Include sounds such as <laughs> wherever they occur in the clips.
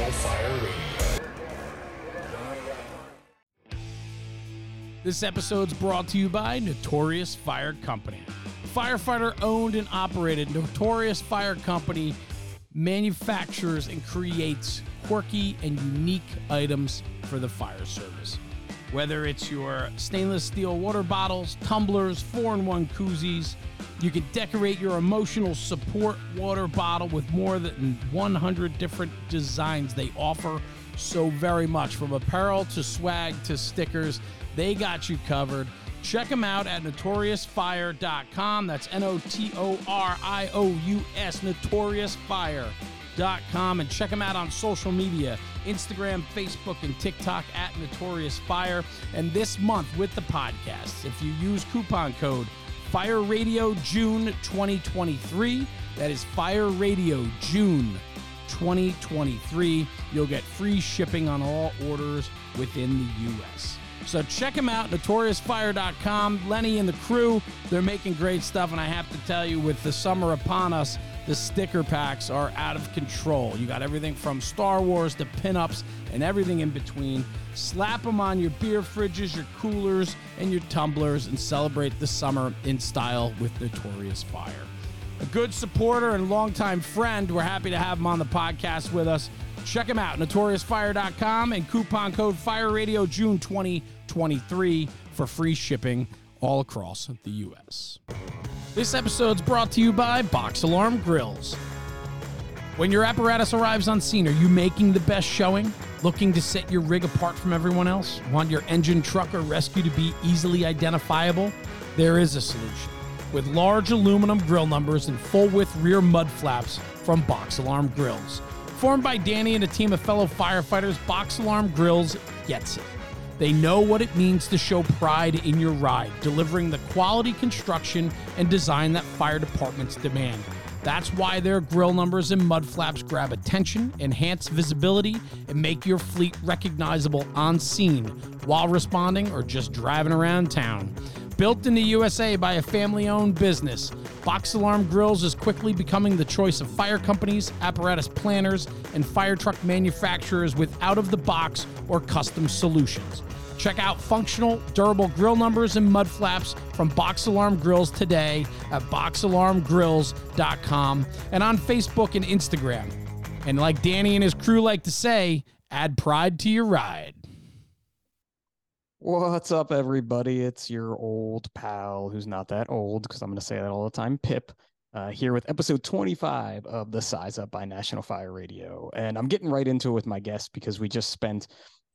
National Fire Radio. This brought to you by Notorious Fire Company. Firefighter owned and operated, Notorious Fire Company manufactures and creates quirky and unique items for the fire service. Whether it's your stainless steel water bottles, tumblers, 4 in 1 koozies, you can decorate your emotional support water bottle with more than 100 different designs they offer so very much from apparel to swag to stickers. They got you covered. Check them out at notoriousfire.com. That's N O T O R I O U S, notoriousfire.com. And check them out on social media Instagram, Facebook, and TikTok at Notorious Fire. And this month with the podcast, if you use coupon code Fire Radio June 2023, that is Fire Radio June 2023, you'll get free shipping on all orders within the U.S. So check them out, notoriousfire.com. Lenny and the crew, they're making great stuff. And I have to tell you, with the summer upon us, the sticker packs are out of control. You got everything from Star Wars to pinups and everything in between. Slap them on your beer fridges, your coolers, and your tumblers and celebrate the summer in style with Notorious Fire. A good supporter and longtime friend. We're happy to have him on the podcast with us. Check him out, notoriousfire.com and coupon code Fire Radio June 2023 for free shipping all across the U.S. This episode's brought to you by Box Alarm Grills. When your apparatus arrives on scene, are you making the best showing? Looking to set your rig apart from everyone else? Want your engine, truck, or rescue to be easily identifiable? There is a solution. With large aluminum grill numbers and full width rear mud flaps from Box Alarm Grills. Formed by Danny and a team of fellow firefighters, Box Alarm Grills gets it. They know what it means to show pride in your ride, delivering the quality construction and design that fire departments demand. That's why their grill numbers and mud flaps grab attention, enhance visibility, and make your fleet recognizable on scene while responding or just driving around town. Built in the USA by a family owned business, Box Alarm Grills is quickly becoming the choice of fire companies, apparatus planners, and fire truck manufacturers with out of the box or custom solutions. Check out functional, durable grill numbers and mud flaps from Box Alarm Grills today at boxalarmgrills.com and on Facebook and Instagram. And like Danny and his crew like to say, add pride to your ride. What's up, everybody? It's your old pal who's not that old because I'm going to say that all the time, Pip, uh, here with episode 25 of the Size Up by National Fire Radio. And I'm getting right into it with my guest because we just spent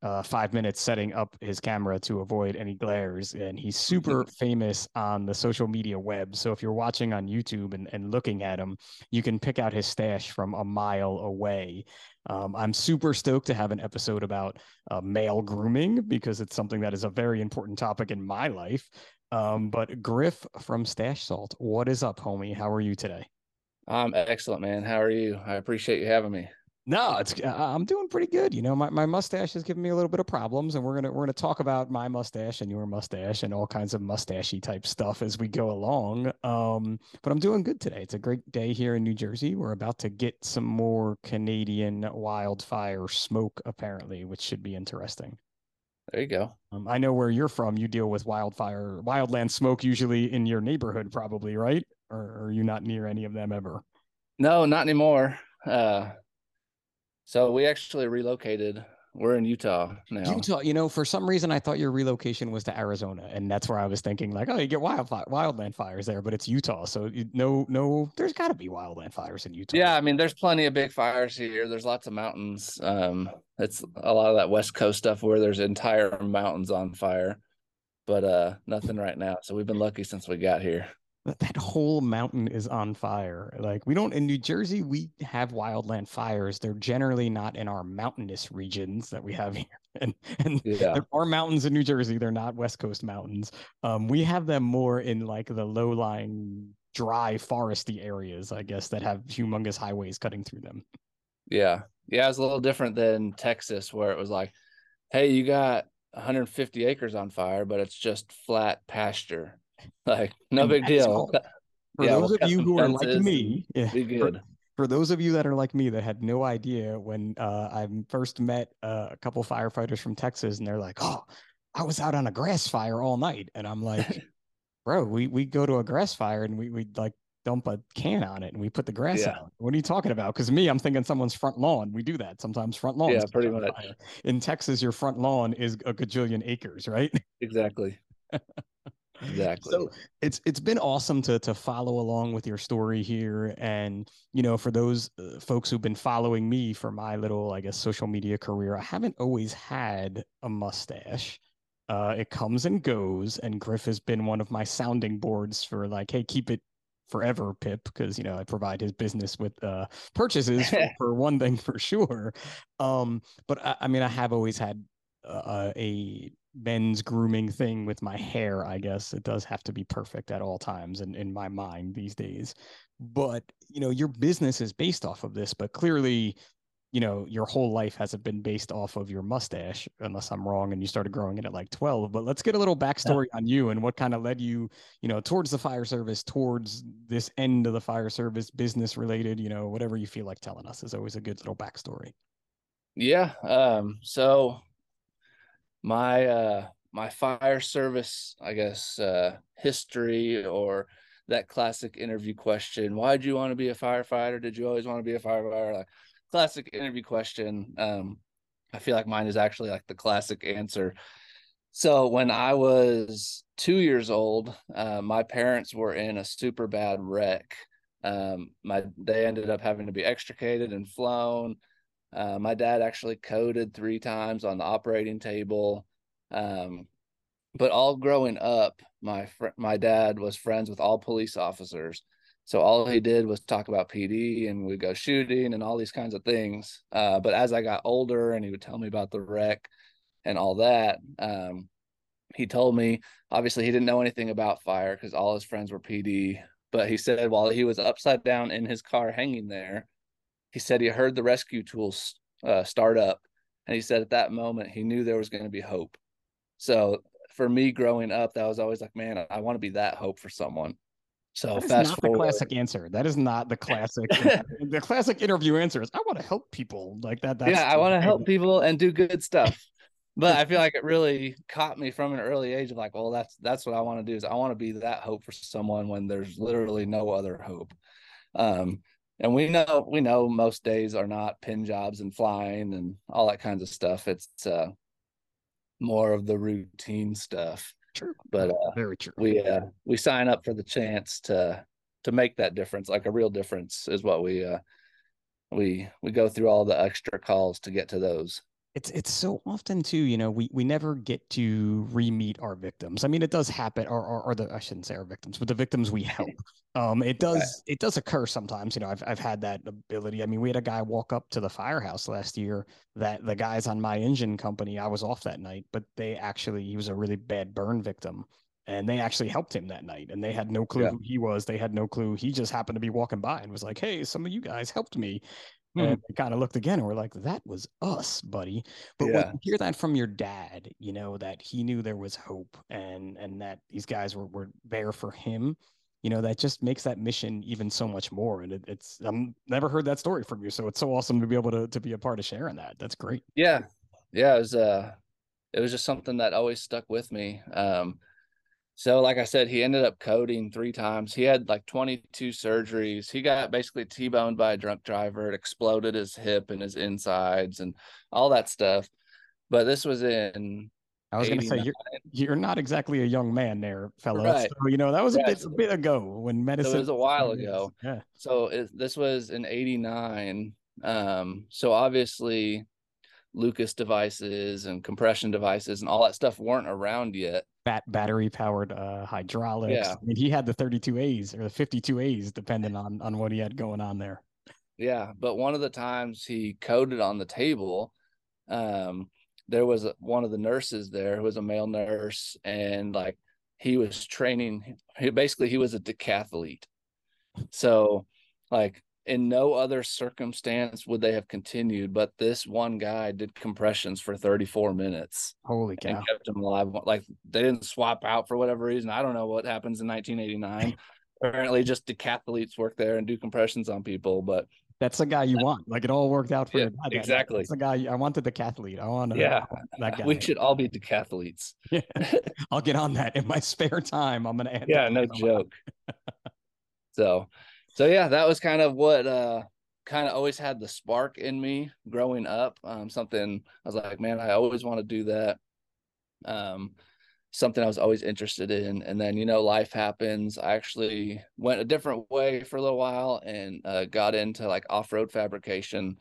uh, five minutes setting up his camera to avoid any glares. And he's super famous on the social media web. So if you're watching on YouTube and, and looking at him, you can pick out his stash from a mile away. Um, I'm super stoked to have an episode about uh, male grooming because it's something that is a very important topic in my life. Um, but Griff from Stache Salt, what is up, homie? How are you today? I'm excellent, man. How are you? I appreciate you having me. No, it's I'm doing pretty good. You know, my, my mustache is giving me a little bit of problems, and we're gonna we're gonna talk about my mustache and your mustache and all kinds of mustachy type stuff as we go along. Um, but I'm doing good today. It's a great day here in New Jersey. We're about to get some more Canadian wildfire smoke, apparently, which should be interesting. There you go. Um, I know where you're from. You deal with wildfire, wildland smoke usually in your neighborhood, probably, right? Or are you not near any of them ever? No, not anymore. Uh, so we actually relocated. We're in Utah now. Utah, you know, for some reason I thought your relocation was to Arizona, and that's where I was thinking, like, oh, you get wildfire, wildland fires there, but it's Utah, so you, no, no, there's got to be wildland fires in Utah. Yeah, I mean, there's plenty of big fires here. There's lots of mountains. Um, it's a lot of that West Coast stuff where there's entire mountains on fire, but uh, nothing right now. So we've been lucky since we got here that, whole mountain is on fire. Like we don't in New Jersey, we have wildland fires. They're generally not in our mountainous regions that we have <laughs> here. And and Yeah. there are mountains in New Jersey. They're not West Coast mountains. Um, we have them more in like the low lying, dry, foresty areas, I guess, that have humongous highways cutting through them. Yeah. Yeah. It's a little different than Texas, where it was like, hey, you got 150 acres on fire, but it's just flat pasture. <laughs> Like, no And big deal. <laughs> For Yeah, those we'll of you who are like me, yeah, <laughs> Be for- good. For those of you that are like me that had no idea when uh, I first met uh, a couple firefighters from Texas, and they're like, "Oh, I was out on a grass fire all night," and I'm like, "Bro, we we go to a grass fire and we we like dump a can on it and we put the grass Yeah. out. What are you talking about? Because me, I'm thinking someone's front lawn. We do that sometimes. Front lawn. Yeah, pretty much. In Texas, your front lawn is a gajillion acres, right? Exactly. Exactly. So it's it's been awesome to to follow along with your story here, and you know, for those uh, folks who've been following me for my little, I guess, social media career, I haven't always had a mustache. Uh, it comes and goes, and Griff has been one of my sounding boards for like, hey, keep it forever, Pip, because you know I provide his business with uh, purchases for, <laughs> for one thing for sure. Um, but I, I mean, I have always had uh, a men's grooming thing with my hair. I guess it does have to be perfect at all times, in in my mind these days. But you know, your business is based off of this, but clearly. You know, your whole life hasn't been based off of your mustache, unless I'm wrong, and you started growing it at like 12. But let's get a little backstory on you and what kind of led you you know, towards the fire service, towards this end of the fire service, business related, you know, whatever you feel like telling us is always a good little backstory. Yeah. Um, so my uh my fire service, I guess, uh history or that classic interview question, why did you want to be a firefighter? Did you always want to be a firefighter? Like classic interview question. Um, I feel like mine is actually like the classic answer. So when I was two years old, uh, my parents were in a super bad wreck. Um, my they ended up having to be extricated and flown. Uh, my dad actually coded three times on the operating table. Um, but all growing up, my fr- my dad was friends with all police officers. So all he did was talk about PD and we'd go shooting and all these kinds of things. Uh, but as I got older and he would tell me about the wreck and all that, um, he told me obviously he didn't know anything about fire because all his friends were PD. But he said while he was upside down in his car hanging there, he said he heard the rescue tools uh, start up. And he said at that moment he knew there was going to be hope. So for me growing up, that was always like, man, I want to be that hope for someone. So That is fast not forward, the classic answer. That is not the classic. <laughs> <laughs> the classic interview answer is, "I want to help people." Like that. That's yeah, I want to help people and do good stuff. <laughs> But I feel like it really caught me from an early age of like, well, that's that's what I want to do is I want to be that hope for someone when there's literally no other hope. Um, and we know we know most days are not pin jobs and flying and all that kinds of stuff. It's uh, more of the routine stuff. True, But uh, very true. we uh, we sign up for the chance to to make that difference, like a real difference, is what we uh, we we go through all the extra calls to get to those. It's it's so often too you know we we never get to re-meet our victims. I mean it does happen or, or or the i shouldn't say our victims but the victims we help. <laughs> Um it does it does occur sometimes you know i've i've had that ability. I mean we had a guy walk up to the firehouse last year that the guys on my engine company i was off that night but they actually he was a really bad burn victim and they actually helped him that night and they had no clue Yeah. who he was. They had no clue. He just happened to be walking by and was like hey some of you guys helped me. And we kind of looked again and we're like, that was us, buddy. But when you hear that from your dad, you know, that he knew there was hope and and that these guys were, were there for him, you know, that just makes that mission even so much more. And it, it's I'm never heard that story from you. So it's so awesome to be able to to be a part of sharing that. That's great. Yeah, yeah, it was uh, it was just something that always stuck with me. Um, so like I said, he ended up coding three times. He had like 22 surgeries. He got basically T-boned by a drunk driver. It exploded his hip and his insides and all that stuff. But this was in I was gonna say you're you're not exactly a young man there, fella. Right. So, you know, that was a bit a bit ago when medicine It was a while ago. Yeah. so it, this was in 89 um so obviously lucas devices and compression devices and all that stuff weren't around yet bat battery powered uh hydraulics. Yeah. I mean, he had the 32 A's or the 52 A's, depending on on what he had going on there. yeah but one of the times he coded on the table um there was a, one of the nurses there who was a male nurse and like he was training he basically he was a decathlete so like in no other circumstance would they have continued but this one guy did compressions for 34 minutes Holy cow. and kept him alive. Like they didn't swap out for whatever reason. I don't know what happens in 1989. <laughs> Apparently, just decathletes work there and do compressions on people. But That's the guy you want. Like it all worked out for Yeah, you. Exactly. That's the guy I wanted. The cathlete. I want. Uh, yeah. <laughs> that guy. We should all be decathletes. <laughs> Yeah. I'll get on that in my spare time. I'm gonna add. Yeah, no joke. so, so yeah, that was kind of what uh kind of always had the spark in me growing up. Um, something I was like, man, I always want to do that. Um, something I was always interested in. And then, you know, life happens. I actually went a different way for a little while and uh, got into like off road fabrication,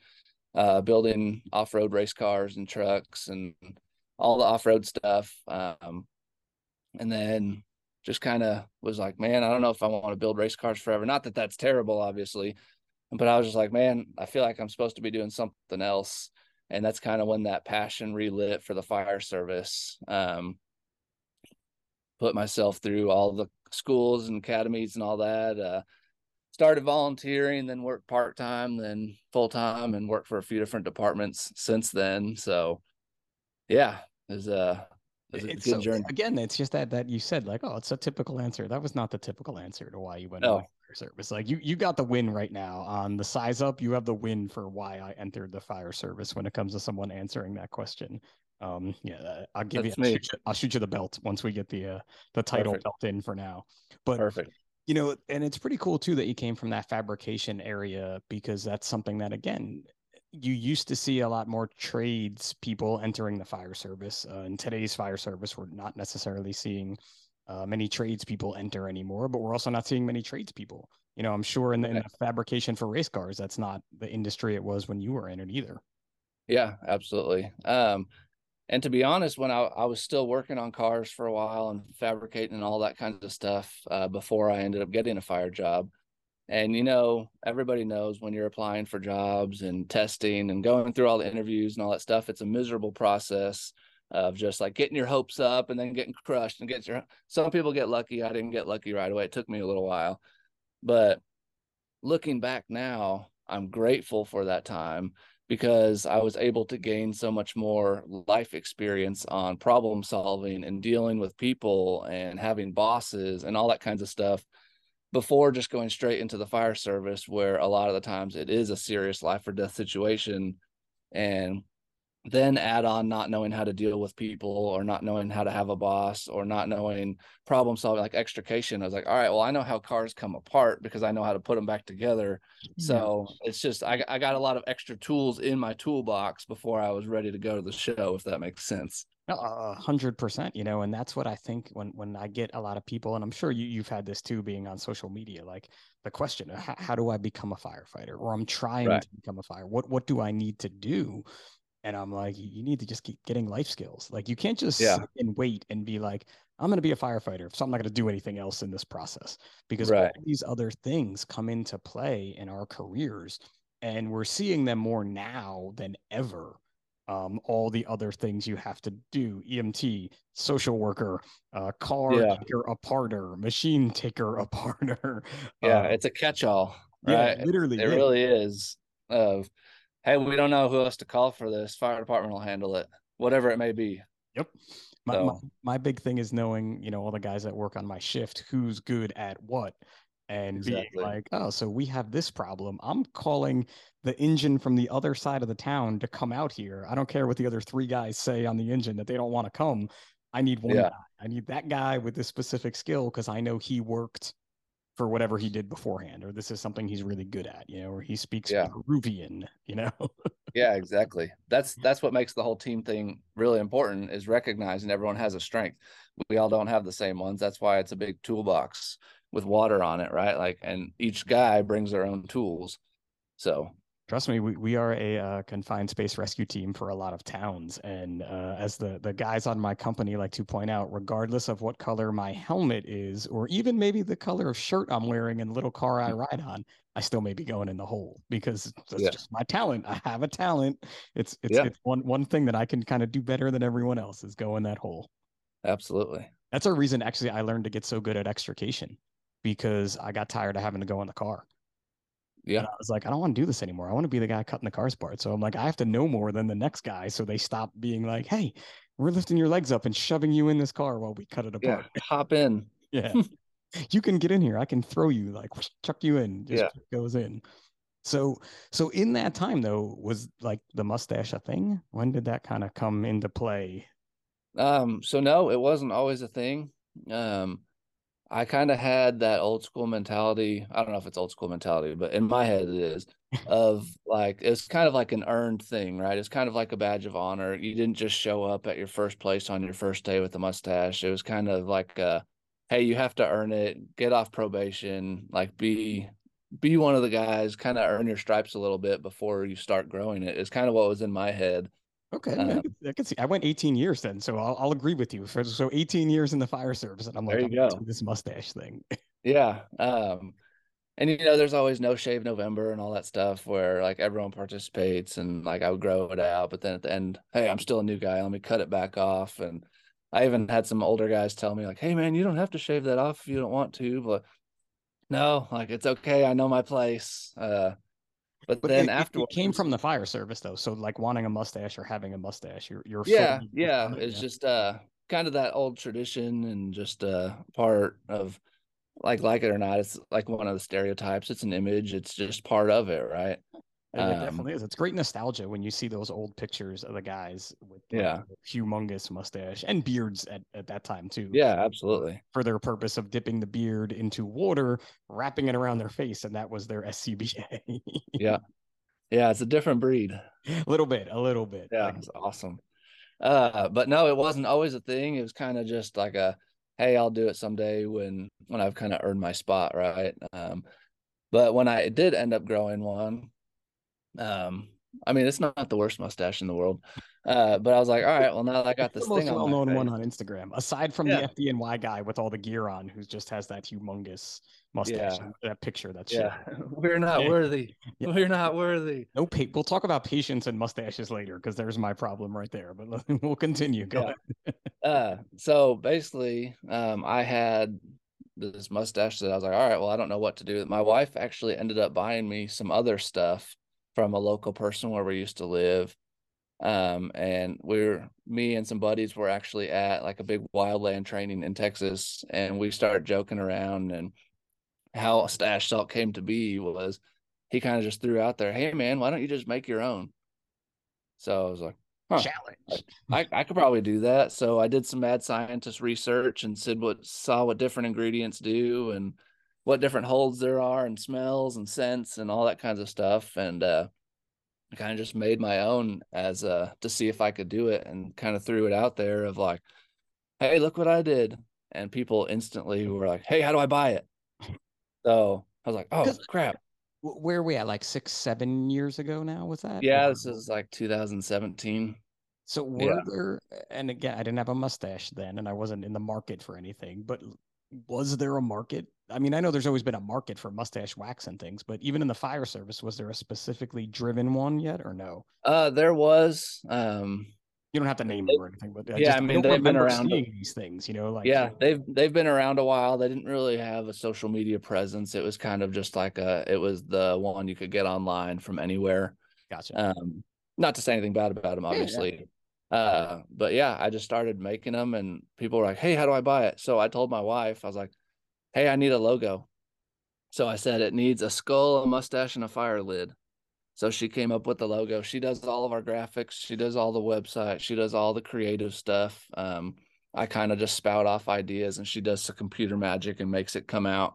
uh, building off road race cars and trucks and all the off road stuff. Um, and then just kind of was like, man, I don't know if I want to build race cars forever. Not that that's terrible, obviously, but I was just like, man, I feel like I'm supposed to be doing something else. And that's kind of when that passion relit for the fire service. Um, put myself through all the schools and academies and all that. Uh, started volunteering, then worked part time, then full time, and worked for a few different departments since then. So, yeah, was a It's so-. Again, it's just that that you said like, oh, it's a typical answer. That was not the typical answer to why you went No. into fire service. Like you, you got the win right now on the size up. You have the win for why I entered the fire service when it comes to someone answering that question. Um, yeah, I'll give That's you, I'll shoot you. I'll shoot you the belt once we get the uh, the title Perfect. belt in for now. But Perfect. you know and it's pretty cool too that you came from that fabrication area because that's something that again you used to see a lot more trades people entering the fire service uh, in today's fire service we're not necessarily seeing uh, many tradespeople enter anymore but we're also not seeing many trades people. you know i'm sure in the, in the fabrication for race cars that's not the industry it was when you were in it either Yeah, absolutely. Um, and to be honest, when I, I was still working on cars for a while and fabricating and all that kinds of stuff uh, before I ended up getting a fire job. And you know, everybody knows when you're applying for jobs and testing and going through all the interviews and all that stuff, it's a miserable process of just like getting your hopes up and then getting crushed and get your some people get lucky. I didn't get lucky right away. It took me a little while. But looking back now, I'm grateful for that time because I was able to gain so much more life experience on problem solving and dealing with people and having bosses and all that kinds of stuff before just going straight into the fire service where a lot of the times it is a serious life or death situation and then add on not knowing how to deal with people or not knowing how to have a boss or not knowing problem solving like extrication. I was like all right well i know how cars come apart because i know how to put them back together. So it's just I, I got a lot of extra tools in my toolbox before I was ready to go to the show, if that makes sense. No, A hundred percent, you know, and that's what I think when when I get a lot of people, and I'm sure you you've had this too, being on social media, like the question, how, how do I become a firefighter, or I'm trying Right. to become a fire. What what do I need to do? And I'm like, you need to just keep getting life skills. Like you can't just Yeah. sit and wait and be like, I'm going to be a firefighter, so I'm not going to do anything else in this process because all Right. these other things come into play in our careers, and we're seeing them more now than ever um, all the other things you have to do EMT, social worker, uh, car Yeah. taker aparter, machine taker aparter. <laughs> Yeah, uh, it's a catch-all, yeah, literally. it yeah. really is. Of hey, we don't know who else to call for this. Fire department will handle it, whatever it may be. Yep. My, my, my big thing is knowing, you know, all the guys that work on my shift, who's good at what, and Exactly. being like, oh, so we have this problem. I'm calling the engine from the other side of the town to come out here. I don't care what the other three guys say on the engine that they don't want to come. I need one Yeah. guy. I need that guy with this specific skill because I know he worked for whatever he did beforehand, or this is something he's really good at, you know, or he speaks Yeah. Peruvian, <laughs> you know. Yeah, exactly. That's that's what makes the whole team thing really important is recognizing everyone has a strength. We all don't have the same ones. That's why it's a big toolbox with water on it, right? Like, and each guy brings their own tools. So Trust me, we, we are a uh, confined space rescue team for a lot of towns. And uh, as the, the guys on my company like to point out, regardless of what color my helmet is, or even maybe the color of shirt I'm wearing and little car I ride on, I still may be going in the hole because that's Yeah. just my talent. I have a talent. It's it's, Yeah. it's one one thing that I can kind of do better than everyone else is go in that hole. absolutely. That's a reason actually I learned to get so good at extrication because I got tired of having to go in the car. Yeah. And I was like, I don't want to do this anymore. I want to be the guy cutting the cars apart. So I'm like, I have to know more than the next guy. So they stop being like, hey, we're lifting your legs up and shoving you in this car while we cut it apart. Yeah. Hop in. <laughs> Yeah. you can get in here. I can throw you, like chuck you in. Just Yeah. goes in. So, so in that time though, was like the mustache a thing? When did that kind of come into play? Um, so no, it wasn't always a thing. Um, I kind of had that old school mentality. I don't know if it's old school mentality, but in my head it is <laughs> of like it's kind of like an earned thing, right? It's kind of like a badge of honor. You didn't just show up at your first place on your first day with a mustache. It was kind of like a hey, you have to earn it, get off probation, like be be one of the guys, kind of earn your stripes a little bit before you start growing it. it. Is kind of what was in my head. Okay, um, I, can, see. I went 18 years then, so I'll, I'll agree with you. For, so 18 years in the fire service, and I'm like, there you go. this mustache thing. <laughs> yeah, um, and you know, there's always no shave November and all that stuff where like everyone participates, and like I would grow it out, but then at the end, hey, I'm still a new guy. Let me cut it back off, and I even had some older guys tell me like, hey man, you don't have to shave that off if you don't want to, but no, like it's okay. I know my place. Uh, but, but then after it came from the fire service though, so like wanting a mustache or having a mustache, you're you're yeah yeah. It's yeah. just uh kind of that old tradition and just uh part of like like it or not, it's like one of the stereotypes. It's an image. It's just part of it, right? It, um, definitely is. It's great nostalgia when you see those old pictures of the guys with yeah humongous mustache and beards at, at that time too. Yeah, absolutely. For their purpose of dipping the beard into water, wrapping it around their face, and that was their SCBA. yeah, yeah, it's a different breed. A <laughs> little bit, a little bit. Yeah, it's awesome. Uh, but no, it wasn't always a thing. It was kind of just like a, hey, I'll do it someday when when I've kind of earned my spot, right? Um, but when I did end up growing one, um, I mean, it's not the worst mustache in the world. Uh, but I was like, all right, well, now I got this thing. Most well-known one on Instagram, aside from yeah. the FDNY guy with all the gear on, who just has that humongous mustache. Yeah. That picture. That's yeah. <laughs> We're not yeah. worthy. Yeah. We're not worthy. No, pa- we'll talk about patience and mustaches later because there's my problem right there. But <laughs> we'll continue. Go ahead. <laughs> uh, so basically, um, I had this mustache that I was like, all right, well, I don't know what to do. My wife actually ended up buying me some other stuff from a local person where we used to live. Um, and we're me and some buddies were actually at like a big wildland training in Texas, and we started joking around. And how Stache Salt came to be was he kind of just threw out there, "Hey man, why don't you just make your own?" So I was like, huh, challenge. I, I could probably do that. So I did some mad scientist research and said what saw what different ingredients do and what different holds there are and smells and scents and all that kinds of stuff. And uh, I kind of just made my own as uh to see if I could do it and kind of threw it out there of like, hey, look what I did. And people instantly were like, hey, how do I buy it? So I was like, oh crap. Where are we at? Like six, seven years ago now? Was that? Yeah, this is like 2017. So were yeah. there, and again, I didn't have a mustache then, and I wasn't in the market for anything. But was there a market? I mean, I know there's always been a market for mustache wax and things, but even in the fire service, was there a specifically driven one yet, or no? Uh, there was. Um, you don't have to name them or anything, but I yeah, just, I mean, they've been around these things, you know, like yeah, they've they've been around a while. They didn't really have a social media presence. It was kind of just like a, it was the one you could get online from anywhere. Gotcha. Um, not to say anything bad about them, obviously. Yeah. Uh, but yeah, I just started making them, and people were like, "Hey, how do I buy it?" So I told my wife, I was like, "Hey, I need a logo." So I said it needs a skull, a mustache, and a fire lid. So she came up with the logo. She does all of our graphics. She does all the website. She does all the creative stuff. Um, I kind of just spout off ideas, and she does the computer magic and makes it come out.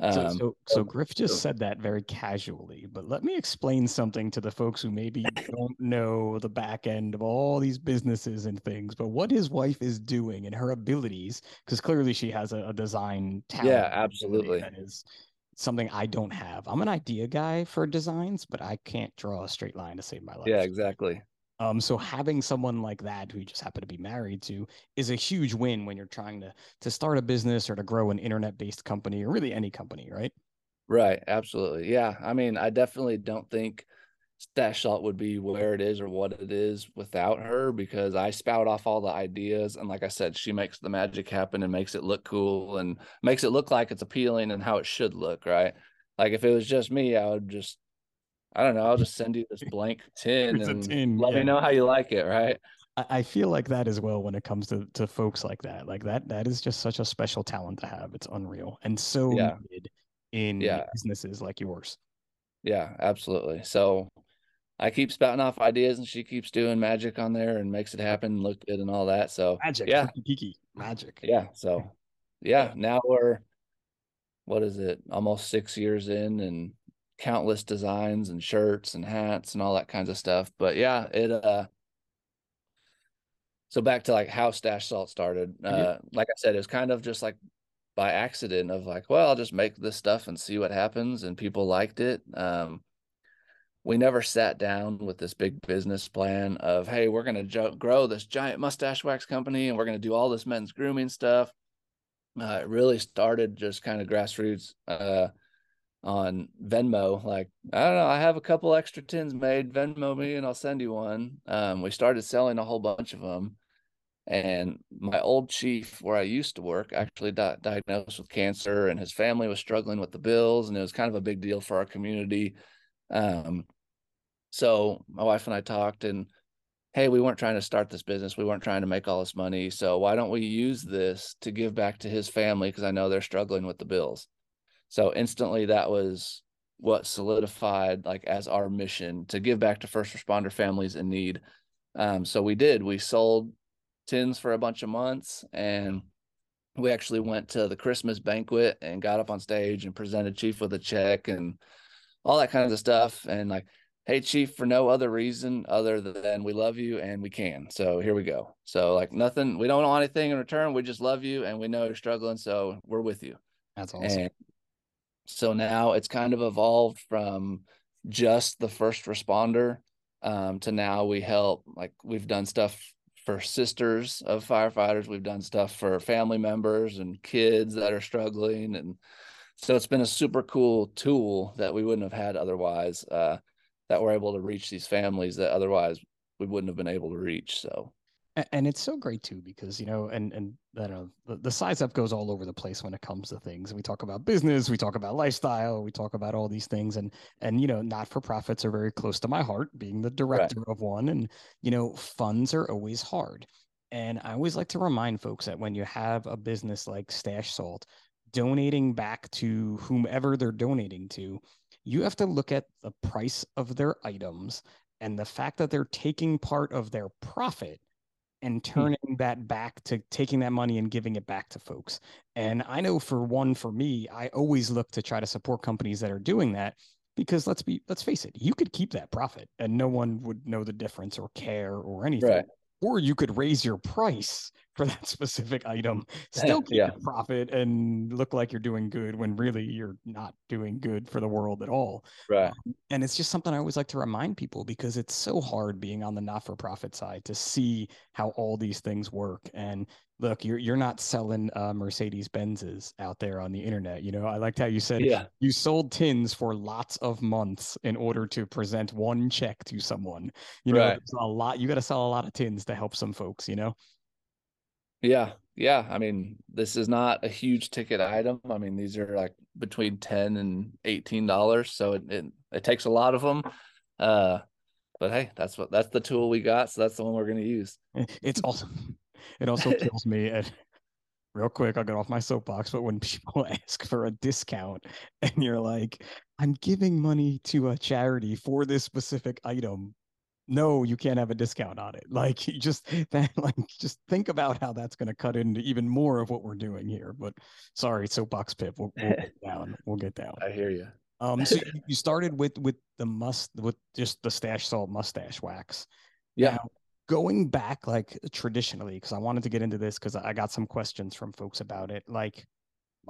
Um, so, so, so Griff just said that very casually, but let me explain something to the folks who maybe don't know the back end of all these businesses and things. But what his wife is doing and her abilities, because clearly she has a, a design talent. Yeah, absolutely. That is something I don't have. I'm an idea guy for designs, but I can't draw a straight line to save my life. Yeah, exactly. Um, so having someone like that who you just happen to be married to is a huge win when you're trying to to start a business or to grow an internet based company or really any company, right? Right. Absolutely. Yeah. I mean, I definitely don't think Stache Salt would be where it is or what it is without her because I spout off all the ideas and like I said, she makes the magic happen and makes it look cool and makes it look like it's appealing and how it should look, right? Like if it was just me, I would just I don't know, I'll just send you this blank <laughs> tin and tin, let yeah. me know how you like it, right? I feel like that as well when it comes to to folks like that. Like that that is just such a special talent to have. It's unreal and so yeah. needed in yeah. businesses like yours. Yeah, absolutely. So I keep spouting off ideas and she keeps doing magic on there and makes it happen, look good and all that. So Magic. yeah, Kiki, magic. yeah. So <laughs> yeah, now we're what is it? Almost six years in and countless designs and shirts and hats and all that kinds of stuff. But yeah, it uh so back to like how stache salt started. Uh like I said, it was kind of just like by accident of like, well, I'll just make this stuff and see what happens. And people liked it. Um we never sat down with this big business plan of, hey, we're going to jo- grow this giant mustache wax company and we're going to do all this men's grooming stuff. Uh, it really started just kind of grassroots uh, on Venmo. Like, I don't know, I have a couple extra tins made. Venmo me and I'll send you one. Um, we started selling a whole bunch of them. And my old chief, where I used to work, actually di- diagnosed with cancer, and his family was struggling with the bills, and it was kind of a big deal for our community. Um, so my wife and I talked, and hey, we weren't trying to start this business. We weren't trying to make all this money. So why don't we use this to give back to his family? Because I know they're struggling with the bills. So instantly, that was what solidified like as our mission to give back to first responder families in need. Um, so we did. We sold tins for a bunch of months, and we actually went to the Christmas banquet and got up on stage and presented Chief with a check and all that kind of stuff. And like, hey, Chief, for no other reason other than we love you and we can. So here we go. So like nothing, we don't want anything in return. We just love you and we know you're struggling. So we're with you. That's awesome. And so now it's kind of evolved from just the first responder um, to now we help, like we've done stuff for sisters of firefighters. We've done stuff for family members and kids that are struggling. And so it's been a super cool tool that we wouldn't have had otherwise, uh, that we're able to reach these families that otherwise we wouldn't have been able to reach. So and it's so great too because you know and and I don't know the, the size up goes all over the place when it comes to things. We talk about business we talk about lifestyle we talk about all these things and and you know not for profits are very close to my heart being the director of one and you know funds are always hard. And i always like to remind folks that when you have a business like stache salt donating back to whomever they're donating to you have to look at the price of their items and the fact that they're taking part of their profit and hmm. turning that back to taking that money and giving it back to folks. And I know for one, for me, I always look to try to support companies that are doing that because let's be let's face it, you could keep that profit and no one would know the difference or care or anything. Right. Or you could raise your price for that <laughs> specific item, <laughs> still keep Yeah. profit and look like you're doing good when really you're not doing good for the world at all right. and it's just something I always like to remind people because it's so hard being on the not-for-profit side to see how all these things work. And look, you're you're not selling uh, Mercedes Benzes out there on the internet. You know, I liked how you said Yeah. you sold tins for lots of months in order to present one check to someone. You know, Right. a lot. You got to sell a lot of tins to help some folks. You know. Yeah, yeah. I mean, this is not a huge ticket item. I mean, these are like between ten and eighteen dollars, so it, it it takes a lot of them. Uh, but hey, that's what that's the tool we got, so that's the one we're gonna use. It's <laughs> also it also kills me at real quick, I'll get off my soapbox, but when <laughs> people ask for a discount and you're like, I'm giving money to a charity for this specific item. No, you can't have a discount on it. Like <laughs> you just that like just think about how that's gonna cut into even more of what we're doing here. But sorry, soapbox pip. We'll, we'll get <laughs> down. We'll get down. I hear you. Um so <laughs> you- you started with with the must with just the stache salt mustache wax. Yeah. Now, going back like traditionally, because I wanted to get into this because I got some questions from folks about it. Like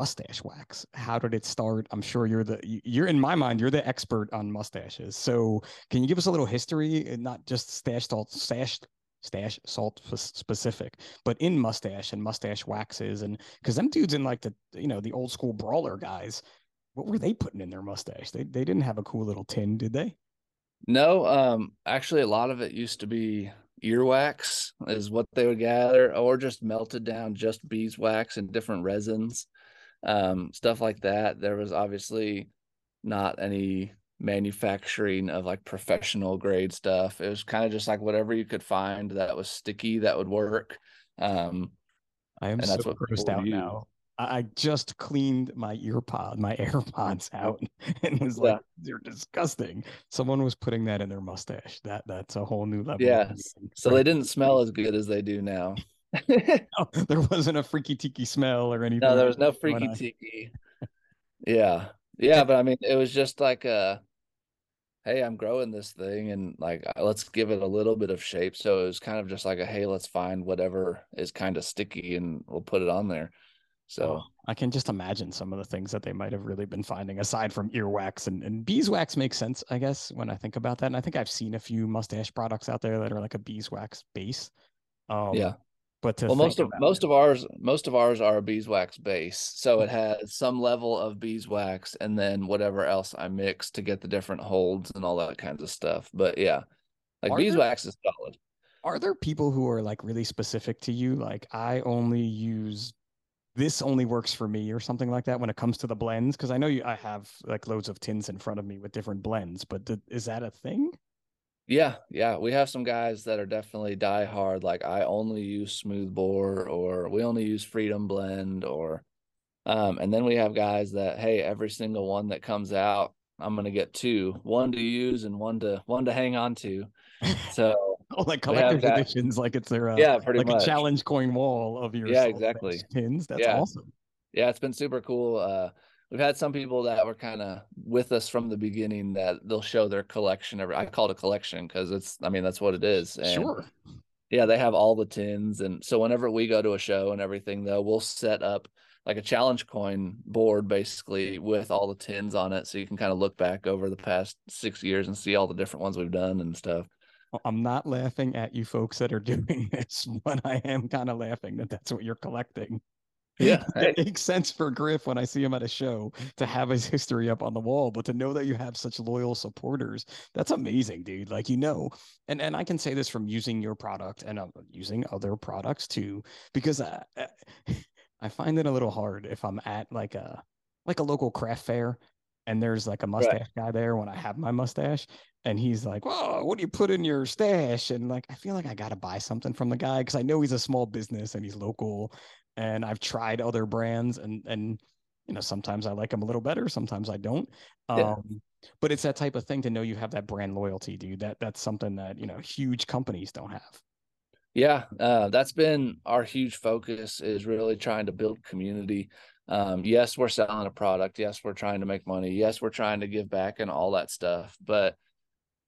mustache wax, how did it start? I'm sure you're the you- you're in my mind, you're the expert on mustaches. So can you give us a little history, and not just stache salt, stash stache salt spe- specific, but in mustache and mustache waxes, and because them dudes in like the you know the old school brawler guys, what were they putting in their mustache? They they didn't have a cool little tin, did they? No, um, actually, a lot of it used to be earwax, is what they would gather, or just melted down, just beeswax and different resins, um, stuff like that. There was obviously not any manufacturing of like professional grade stuff. It was kind of just like whatever you could find that was sticky that would work. Um, I am And so that's what grossed out use. now. I just cleaned my earpod, my <laughs> AirPods out, <laughs> and was like, "They're disgusting." Someone was putting that in their mustache. That that's a whole new level. Yeah. So they didn't <laughs> smell as good as they do now. <laughs> <laughs> no, there wasn't a freaky tiki smell or anything. No, there was no freaky tiki. <laughs> yeah, yeah, but I mean, it was just like a, hey, I'm growing this thing, and like let's give it a little bit of shape. So it was kind of just like a, hey, let's find whatever is kind of sticky, and we'll put it on there. So oh, I can just imagine some of the things that they might have really been finding aside from earwax and, and beeswax makes sense, I guess, when I think about that. And I think I've seen a few mustache products out there that are like a beeswax base. Um, yeah. But well, most of most it, of ours most of ours are a beeswax base, so it mm. has some level of beeswax and then whatever else I mix to get the different holds and all that kinds of stuff. But yeah, like beeswax there, is solid. Are there people who are like really specific to you? Like I only use this only works for me or something like that when it comes to the blends because i know you i have like loads of tins in front of me with different blends but th- is that a thing yeah yeah we have some guys that are definitely die hard like i only use smooth bore or we only use freedom blend or um and then we have guys that hey every single one that comes out i'm going to get two one to use and one to one to hang on to <laughs> so oh, like collector's editions, like it's their uh, yeah, pretty like much. a challenge coin wall of your yeah, exactly pins. That's yeah. awesome. Yeah, it's been super cool. Uh, we've had some people that were kind of with us from the beginning that they'll show their collection. Every I call it a collection because it's, I mean, that's what it is. And sure. Yeah, they have all the tins, and so whenever we go to a show and everything, though, we'll set up like a challenge coin board basically with all the tins on it so you can kind of look back over the past six years and see all the different ones we've done and stuff I'm not laughing at you folks that are <laughs> doing this, but I am kind of laughing that that's what you're collecting. Yeah, <laughs> it makes sense for Griff when I see him at a show to have his history up on the wall, but to know that you have such loyal supporters, that's amazing, dude. Like you know, and and I can say this from using your product and uh, using other products too, because I, uh, uh, <laughs> I find it a little hard if I'm at like a like a local craft fair and there's like a mustache right. guy there when I have my mustache, and he's like, "Whoa, what do you put in your stash?" And like, I feel like I got to buy something from the guy because I know he's a small business and he's local, and I've tried other brands, and and you know sometimes I like them a little better, sometimes I don't. Yeah. Um, but it's that type of thing to know you have that brand loyalty, dude. That that's something that you know huge companies don't have. Yeah, uh, that's been our huge focus is really trying to build community um, yes, we're selling a product. Yes, we're trying to make money. Yes, we're trying to give back and all that stuff. But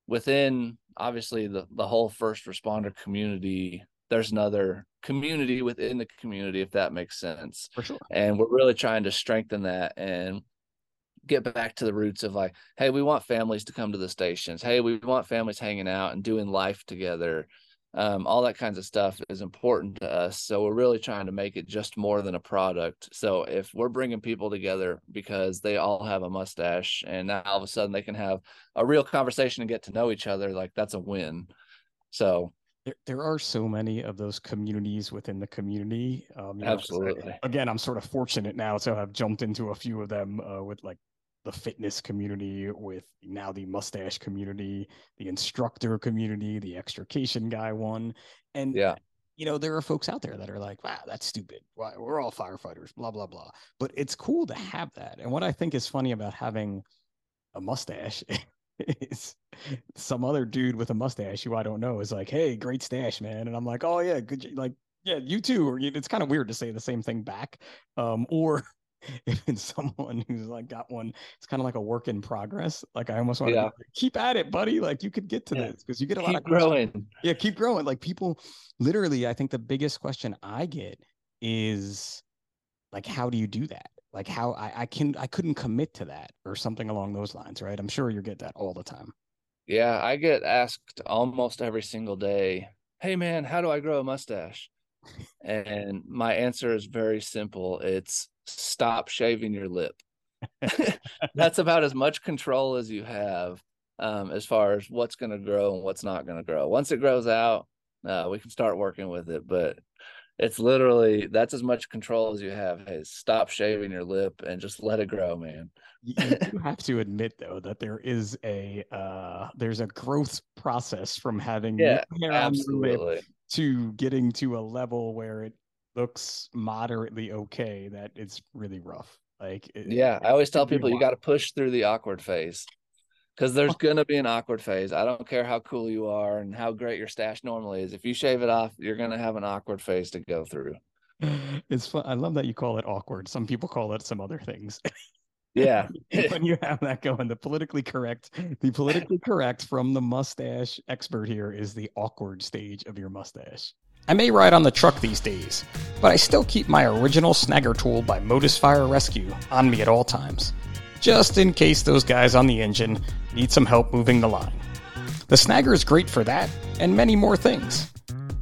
within obviously the, the whole first responder community, there's another community within the community, if that makes sense. For sure. And we're really trying to strengthen that and get back to the roots of like, hey, we want families to come to the stations. Hey, we want families hanging out and doing life together um, all that kinds of stuff is important to us. So we're really trying to make it just more than a product. So if we're bringing people together because they all have a mustache and now all of a sudden they can have a real conversation and get to know each other, like that's a win. So there, there are so many of those communities within the community. Um, Absolutely. Know, again, I'm sort of fortunate now to have jumped into a few of them uh, with like the fitness community, with now the mustache community, the instructor community, the extrication guy one. And yeah, you know, there are folks out there that are like, wow, that's stupid. Why we're all firefighters, blah, blah, blah. But it's cool to have that. And what I think is funny about having a mustache <laughs> some other dude with a mustache who I don't know is like, hey, great stash, man. And I'm like, oh yeah, good like yeah, you too. Or it's kind of weird to say the same thing back. Um, <laughs> or if it's someone who's like got one, it's kind of like a work in progress. Like I almost want to keep at it, buddy. Like you could get to yeah. this because you get a keep lot of growing. Yeah, keep growing. Like people, literally, I think the biggest question I get is like, how do you do that? Like how I, I can I couldn't commit to that or something along those lines, right? I'm sure you get that all the time. Yeah, I get asked almost every single day, "Hey man, how do I grow a mustache?" and my answer is very simple. It's stop shaving your lip. <laughs> That's about as much control as you have um, as far as what's going to grow and what's not going to grow. Once it grows out, uh, we can start working with it. But it's literally that's as much control as you have. Hey, stop shaving your lip and just let it grow, man. you, you have to admit though that there is a uh, there's a growth process from having yeah, absolutely. to getting to a level where it looks moderately okay that it's really rough. Like it, Yeah, I always tell people you got to push through the awkward phase because there's gonna be an awkward phase. I don't care how cool you are and how great your stash normally is. If you shave it off, you're gonna have an awkward phase to go through. <laughs> It's fun. I love that you call it awkward. Some people call it some other things. Yeah, <laughs> when you have that going, the politically correct, the politically correct from the mustache expert here is the awkward stage of your mustache. I may ride on the truck these days, but I still keep my original snagger tool by Modus Fire Rescue on me at all times, just in case those guys on the engine need some help moving the line. The snagger is great for that and many more things.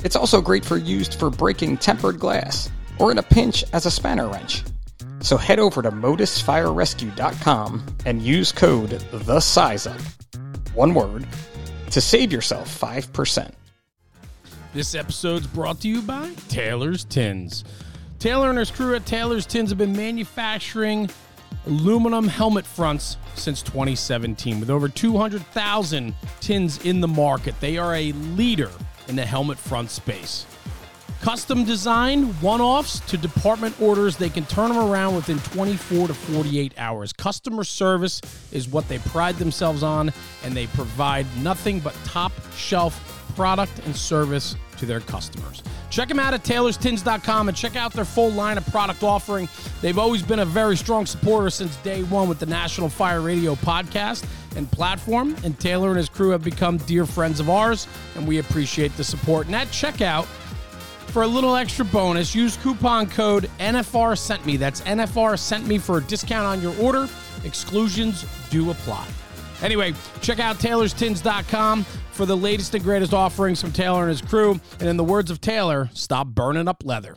It's also great for used for breaking tempered glass or in a pinch as a spanner wrench. So head over to modusfirerescue.com and use code the size up, one word, to save yourself 5%. This episode's brought to you by Taylor's Tins. Taylor and his crew at Taylor's Tins have been manufacturing aluminum helmet fronts since 2017 with over 200,000 tins in the market. They are a leader in the helmet front space. Custom design, one offs to department orders, they can turn them around within 24 to 48 hours. Customer service is what they pride themselves on, and they provide nothing but top shelf product and service to their customers. Check them out at taylorstins.com and check out their full line of product offering. They've always been a very strong supporter since day one with the National Fire Radio podcast and platform, and Taylor and his crew have become dear friends of ours, and we appreciate the support. And at checkout, for a little extra bonus, use coupon code NFR sent me. That's NFR sent me for a discount on your order. Exclusions do apply. Anyway, check out taylorstins.com for the latest and greatest offerings from Taylor and his crew. And in the words of Taylor, stop burning up leather.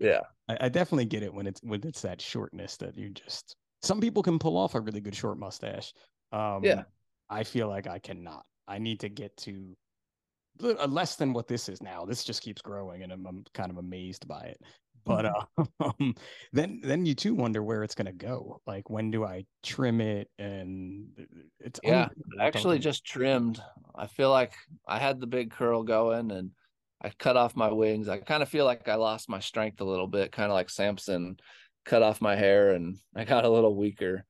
yeah, I, I definitely get it when it's when it's that shortness that you just some people can pull off a really good short mustache. Um Yeah. I feel like I cannot. I need to get to uh, less than what this is now. This just keeps growing and I'm, I'm kind of amazed by it. But uh, <laughs> um, then then you too wonder where it's gonna go. Like when do I trim it? And it's yeah. actually just trimmed. I feel like I had the big curl going and I cut off my wings. I kind of feel like I lost my strength a little bit, kind of like Samson cut off my hair and <laughs> I got a little weaker.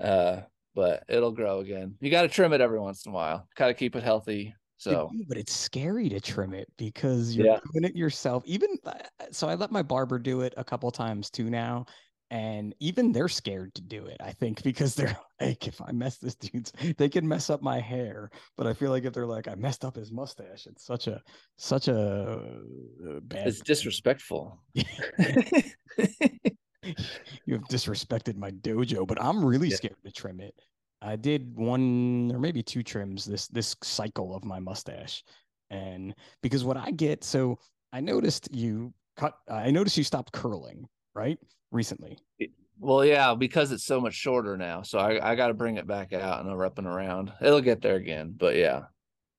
Uh, but it'll grow again. You got to trim it every once in a while. Got to keep it healthy. So do, but it's scary to trim it because you're Yeah. doing it yourself. Even uh, so, I let my barber do it a couple times too now, and even they're scared to do it. I think <laughs> because they're like, if I mess this dude's, <laughs> they can mess up my hair. But I feel like if they're like, I messed up his mustache, it's such a such a uh, bad. it's disrespectful. <laughs> you have disrespected my dojo, but I'm really Yeah. scared to trim it. I did one or maybe two trims this this cycle of my mustache, and because what I get, so I noticed you cut. I noticed you stopped curling right recently. Well, yeah, because it's so much shorter now. So I, I got to bring it back out and up and around. It'll get there again. But yeah.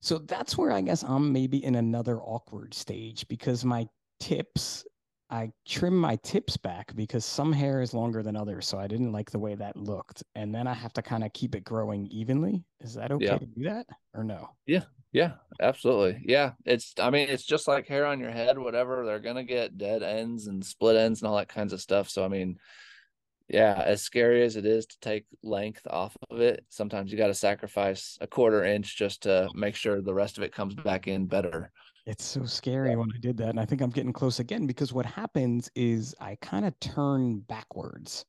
So that's where I guess I'm maybe in another awkward stage because my tips, I trim my tips back because some hair is longer than others. So I didn't like the way that looked. And then I have to kind of keep it growing evenly. Is that okay Yeah. to do that or no? Yeah, Yeah. absolutely. Yeah. It's, I mean, it's just like hair on your head, whatever. They're going to get dead ends and split ends and all that kinds of stuff. So, I mean, yeah, as scary as it is to take length off of it, sometimes you got to sacrifice a quarter inch just to make sure the rest of it comes back in better. It's so scary when I did that. And I think I'm getting close again because what happens is I kind of turn backwards.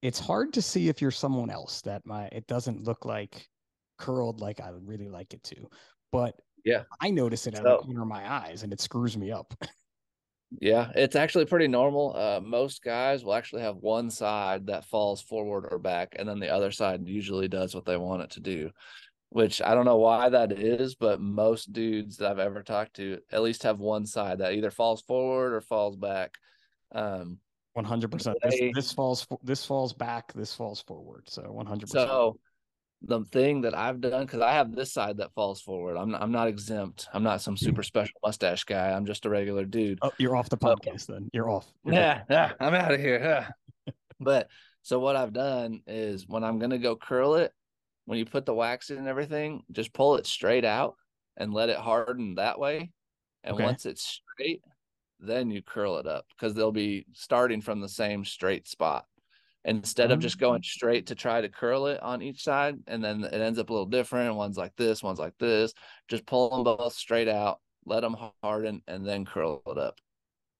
It's hard to see if you're someone else that my it doesn't look like curled like I would really like it to. But Yeah. I notice it out of the corner of my eyes and it screws me up. <laughs> Yeah, it's actually pretty normal. Uh, most guys will actually have one side that falls forward or back, and then the other side usually does what they want it to do. Which I don't know why that is, but most dudes that I've ever talked to at least have one side that either falls forward or falls back. Um, One hundred percent. This They- this falls this falls back. This falls forward. So one hundred percent. so the thing that I've done because I have this side that falls forward. I'm not, I'm not exempt. I'm not some super special mustache guy. I'm just a regular dude. Oh, you're off the podcast then. You're off. You're. Yeah, yeah, I'm out of here. yeah. <laughs> but so what I've done is when I'm gonna go curl it, when you put the wax in and everything, just pull it straight out and let it harden that way. And Okay. once it's straight, then you curl it up because they'll be starting from the same straight spot instead of just oh. going Oh. straight to try to curl it on each side and then it ends up a little different one's like this one's like this just pull them both straight out let them harden and then curl it up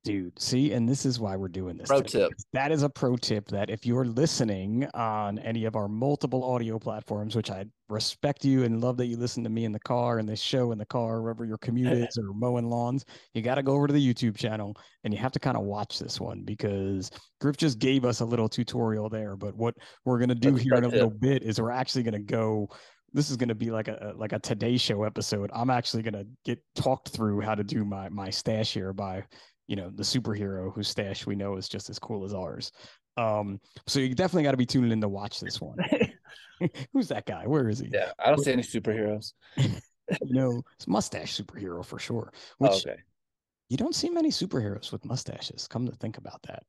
Dude, see, and this is why we're doing this. Pro today. tip. That is a pro tip that if you're listening on any of our multiple audio platforms, which I respect you and love that you listen to me in the car and this show in the car, wherever your commute <laughs> is or mowing lawns, you got to go over to the YouTube channel and you have to kind of watch this one because Griff just gave us a little tutorial there. But what we're going to do That's here in a little bit is we're actually going to go this is going to be like a like a Today Show episode. I'm actually going to get talked through how to do my my stash here by you know the superhero whose stash we know is just as cool as ours. Um, so you definitely got to be tuning in to watch this one. <laughs> Who's that guy? Where is he? yeah i don't see any superheroes <laughs> You know, it's mustache superhero for sure. Oh, okay you don't see many superheroes with mustaches. Come to think about that.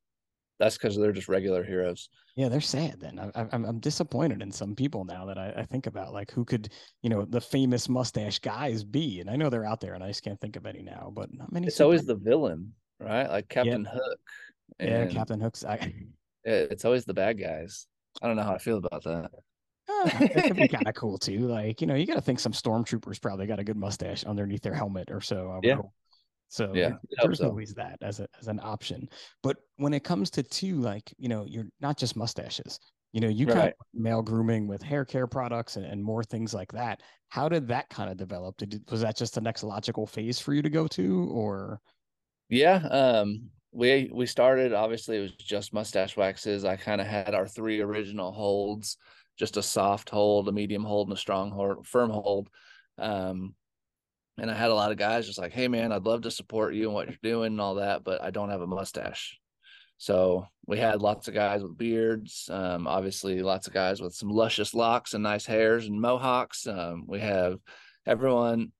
that's because they're just regular heroes Yeah, they're sad. Then I, I, I'm I'm disappointed in some people now that I, I think about like who could you know the famous mustache guys be, and I know they're out there, and I just can't think of any now. But not many. it's always the villain right like captain hook yeah Captain Hooks. I, <laughs> it- it's always the bad guys i don't know how i feel about that Ah, that could be kind of cool too. Like, you know, you got to think some stormtroopers probably got a good mustache underneath their helmet or so. Yeah. hope. So Yeah, it- there's so. always that as a as an option. But when it comes to two, like, you know, you're not just mustaches. You know, you Right. male grooming with hair care products and, and more things like that. How did that kind of develop? Did was that just the next logical phase for you to go to, or Yeah, um, we we started obviously it was just mustache waxes. I kind of had our three original holds, just a soft hold, a medium hold, and a strong hold, firm hold. Um, and I had a lot of guys just like, "Hey man, I'd love to support you and what you're doing and all that, but I don't have a mustache." So we had lots of guys with beards, um, obviously lots of guys with some luscious locks and nice hairs and mohawks. Um, we have everyone,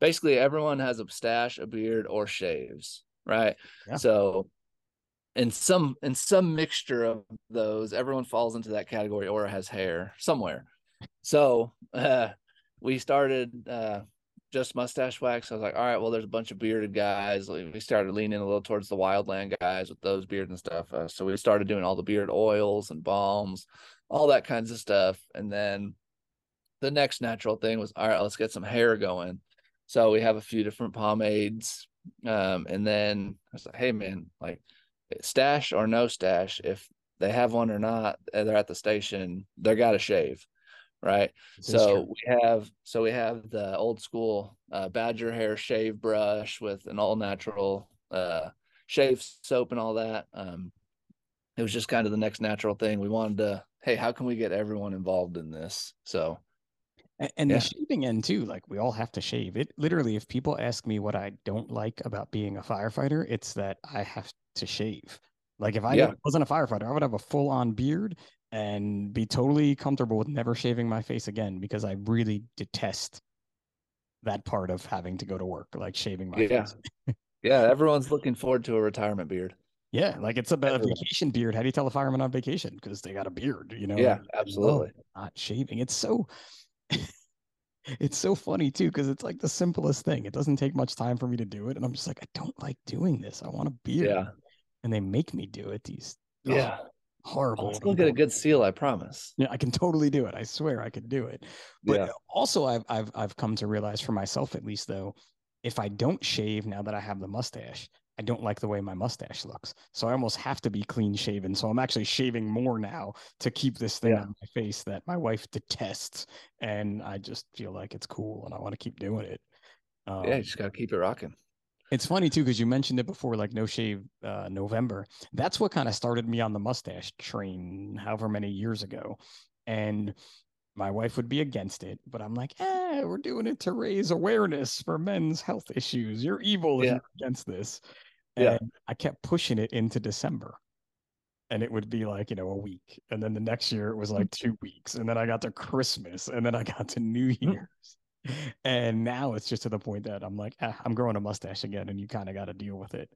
basically everyone has a stash, a beard, or shaves, right? Yeah. So in some in some mixture of those, everyone falls into that category or has hair somewhere. So <laughs> uh, we started uh, just mustache wax. I was like, all right, well, there's a bunch of bearded guys. We started leaning a little towards the wildland guys with those beards and stuff. Uh, so we started doing all the beard oils and balms, all that kinds of stuff. And then the next natural thing was, all right, let's get some hair going. So we have a few different pomades. Um, and then I was like, hey man, like stash or no stash, if they have one or not, they're at the station, they got to shave, right? This So we have so we have the old school uh, badger hair shave brush with an all natural uh, shave soap and all that. Um, it was just kind of the next natural thing. We wanted to, hey, how can we get everyone involved in this? So And Yeah. the shaving end too, like we all have to shave. It literally, if people ask me what I don't like about being a firefighter, it's that I have to shave. Like if I Yeah. wasn't a firefighter, I would have a full on beard and be totally comfortable with never shaving my face again because I really detest that part of having to go to work, like shaving my Yeah. face. yeah, <laughs> everyone's looking forward to a retirement beard. Yeah, like it's a, a vacation beard. How do you tell a fireman on vacation? Because they got a beard, you know? Yeah, I oh, absolutely. Not shaving. It's so <laughs> it's so funny too, because it's like the simplest thing. It doesn't take much time for me to do it. And I'm just like, I don't like doing this. I want a beard. Yeah. And they make me do it. These Yeah. horrible. I'll still get a good seal, I promise. Yeah, I can totally do it. I swear I could do it. But Yeah. Uh, also I've I've I've come to realize for myself at least though, if I don't shave now that I have the mustache, I don't like the way my mustache looks. So I almost have to be clean shaven. So I'm actually shaving more now to keep this thing Yeah. on my face that my wife detests. And I just feel like it's cool and I want to keep doing it. Um, yeah, you just gotta keep it rocking. it's funny too because you mentioned it before, like no shave uh, November. That's what kind of started me on the mustache train, however many years ago. And my wife would be against it, but I'm like, eh, we're doing it to raise awareness for men's health issues. You're evil if you're against this. Yeah. And I kept pushing it into December. And it would be like, you know, a week. And then the next year it was like two weeks. And then I got to Christmas. And then I got to New Year's. And now it's just to the point that I'm like, ah, I'm growing a mustache again, and you kind of got to deal with it.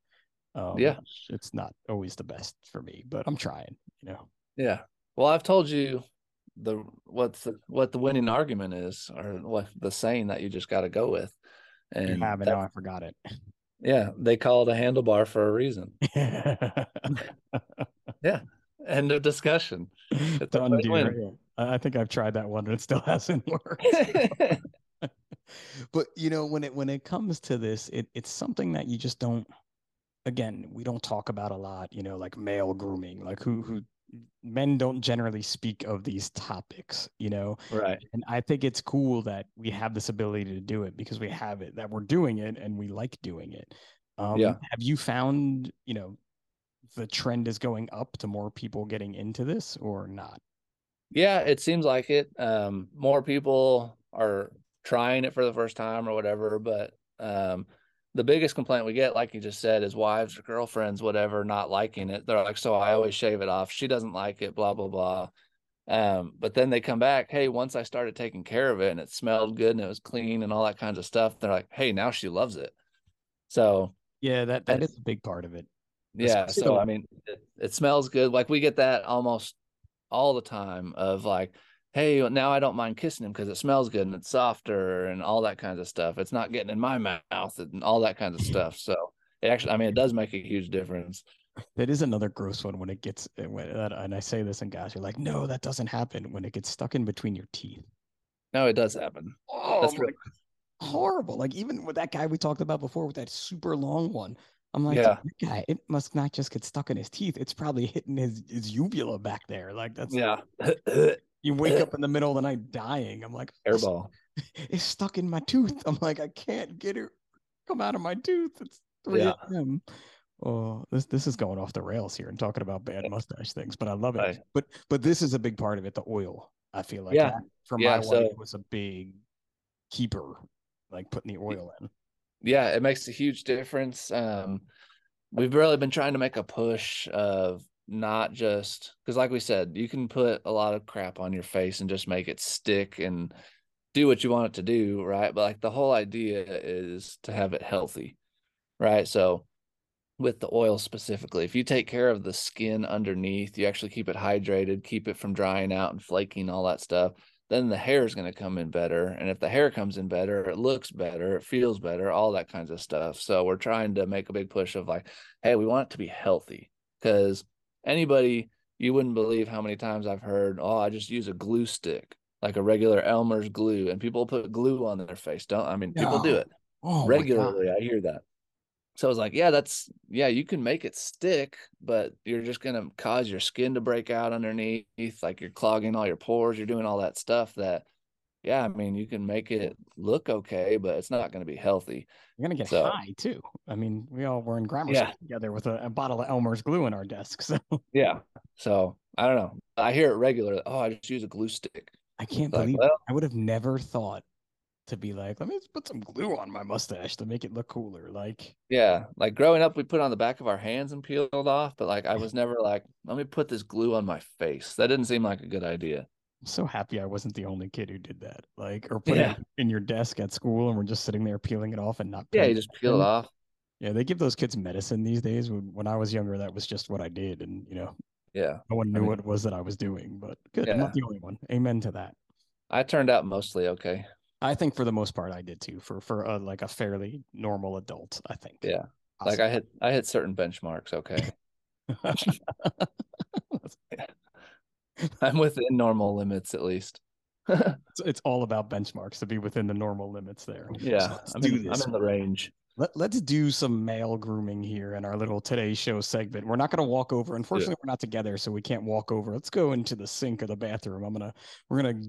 Um, Yeah. It's not always the best for me, but I'm trying, you know. Yeah. Well, I've told you the what's the, what the winning argument is, or what the saying that you just got to go with. You And have it that- now. I forgot it. Yeah, they call it a handlebar for a reason. <laughs> Yeah. End of discussion. It's Done win-win. deal. Yeah. I I think I've tried that one and it still <laughs> hasn't worked. <laughs> but you know, when it when it comes to this, it it's something that you just don't again, we don't talk about a lot, you know, like male grooming, like who who men don't generally speak of these topics, you know. right. And I think it's cool that we have this ability to do it because we have it, that we're doing it and we like doing it. Um, Yeah. Have you found, you know, the trend is going up to more people getting into this or not? Yeah, it seems like it. Um, more people are trying it for the first time or whatever, but um, the biggest complaint we get, like you just said, is wives or girlfriends, whatever, not liking it. They're like, "So I always shave it off. She doesn't like it." Blah blah blah. Um, but then they come back, hey, once I started taking care of it and it smelled good and it was clean and all that kinds of stuff, they're like, hey, now she loves it. So Yeah, that that That's- a big part of it. yeah, so I mean, it, it smells good. Like we get that almost all the time of like, hey, now I don't mind kissing him because it smells good and it's softer and all that kinds of stuff. It's not getting in my mouth and all that kinds of <laughs> stuff. So it actually, I mean, it does make a huge difference. That is another gross one when it gets uh, when, and I say this and guys are like, no, that doesn't happen when it gets stuck in between your teeth. No, it does happen. Oh, That's like, horrible. Like even with that guy we talked about before with that super long one. I'm like, Yeah. that guy, it must not just get stuck in his teeth. It's probably hitting his, his uvula back there. Like that's Yeah. <laughs> you wake up in the middle of the night dying. I'm like, "It's- Airball. <laughs> It's stuck in my tooth. I'm like, I can't get it come out of my tooth. It's 3 Yeah. a.m. Oh, this this is going off the rails here and talking about bad mustache things, but I love it. Right. But but this is a big part of it, the oil. I feel like Yeah. that for Yeah, my so- wife was a big keeper, like putting the oil in. yeah it makes a huge difference um we've really been trying to make a push of not just because like we said you can put a lot of crap on your face and just make it stick and do what you want it to do right but like the whole idea is to have it healthy right so with the oil specifically if you take care of the skin underneath you actually keep it hydrated keep it from drying out and flaking all that stuff then the hair is going to come in better. And if the hair comes in better, it looks better, it feels better, all that kinds of stuff. So we're trying to make a big push of like, hey, we want it to be healthy because anybody, you wouldn't believe how many times I've heard, oh, I just use a glue stick, like a regular Elmer's glue, and people put glue on their face. Don't I mean people do it Oh, regularly. I hear that. So I was like, yeah, that's yeah, you can make it stick, but you're just gonna cause your skin to break out underneath, like you're clogging all your pores, you're doing all that stuff that yeah, I mean you can make it look okay, but it's not gonna be healthy. You're gonna get So- high too. I mean, we all were in grammar Yeah. school together with a, a bottle of Elmer's glue in our desk. <laughs> So Yeah. So I don't know. I hear it regularly. Oh, I just use a glue stick. I can't Like, believe well- I would have never thought to be like, let me just put some glue on my mustache to make it look cooler. Like, Yeah. Like growing up, we put on the back of our hands and peeled off, but like I was never like, let me put this glue on my face. That didn't seem like a good idea. So happy I wasn't the only kid who did that. Like, or put Yeah. it in your desk at school and we're just sitting there peeling it off and not. Yeah, you just peel it off. Yeah, they give those kids medicine these days. When, when I was younger, that was just what I did, and you know, Yeah. no one I knew mean- what it was that I was doing. But good, I'm not the only one. Amen to that. I turned out mostly okay. I think for the most part, I did too. For for a, like a fairly normal adult, I think. Yeah. Like I hit I hit certain benchmarks. Okay. <laughs> <laughs> <laughs> <laughs> I'm within normal limits at least. <laughs> it's, it's all about benchmarks to be within the normal limits there. So yeah. let's I'm in. I'm in the range. Let, let's do some male grooming here in our little today show segment. We're not going to walk over. Unfortunately, we're not together, so we can't walk over. Let's go into the sink of the bathroom. I'm gonna we're gonna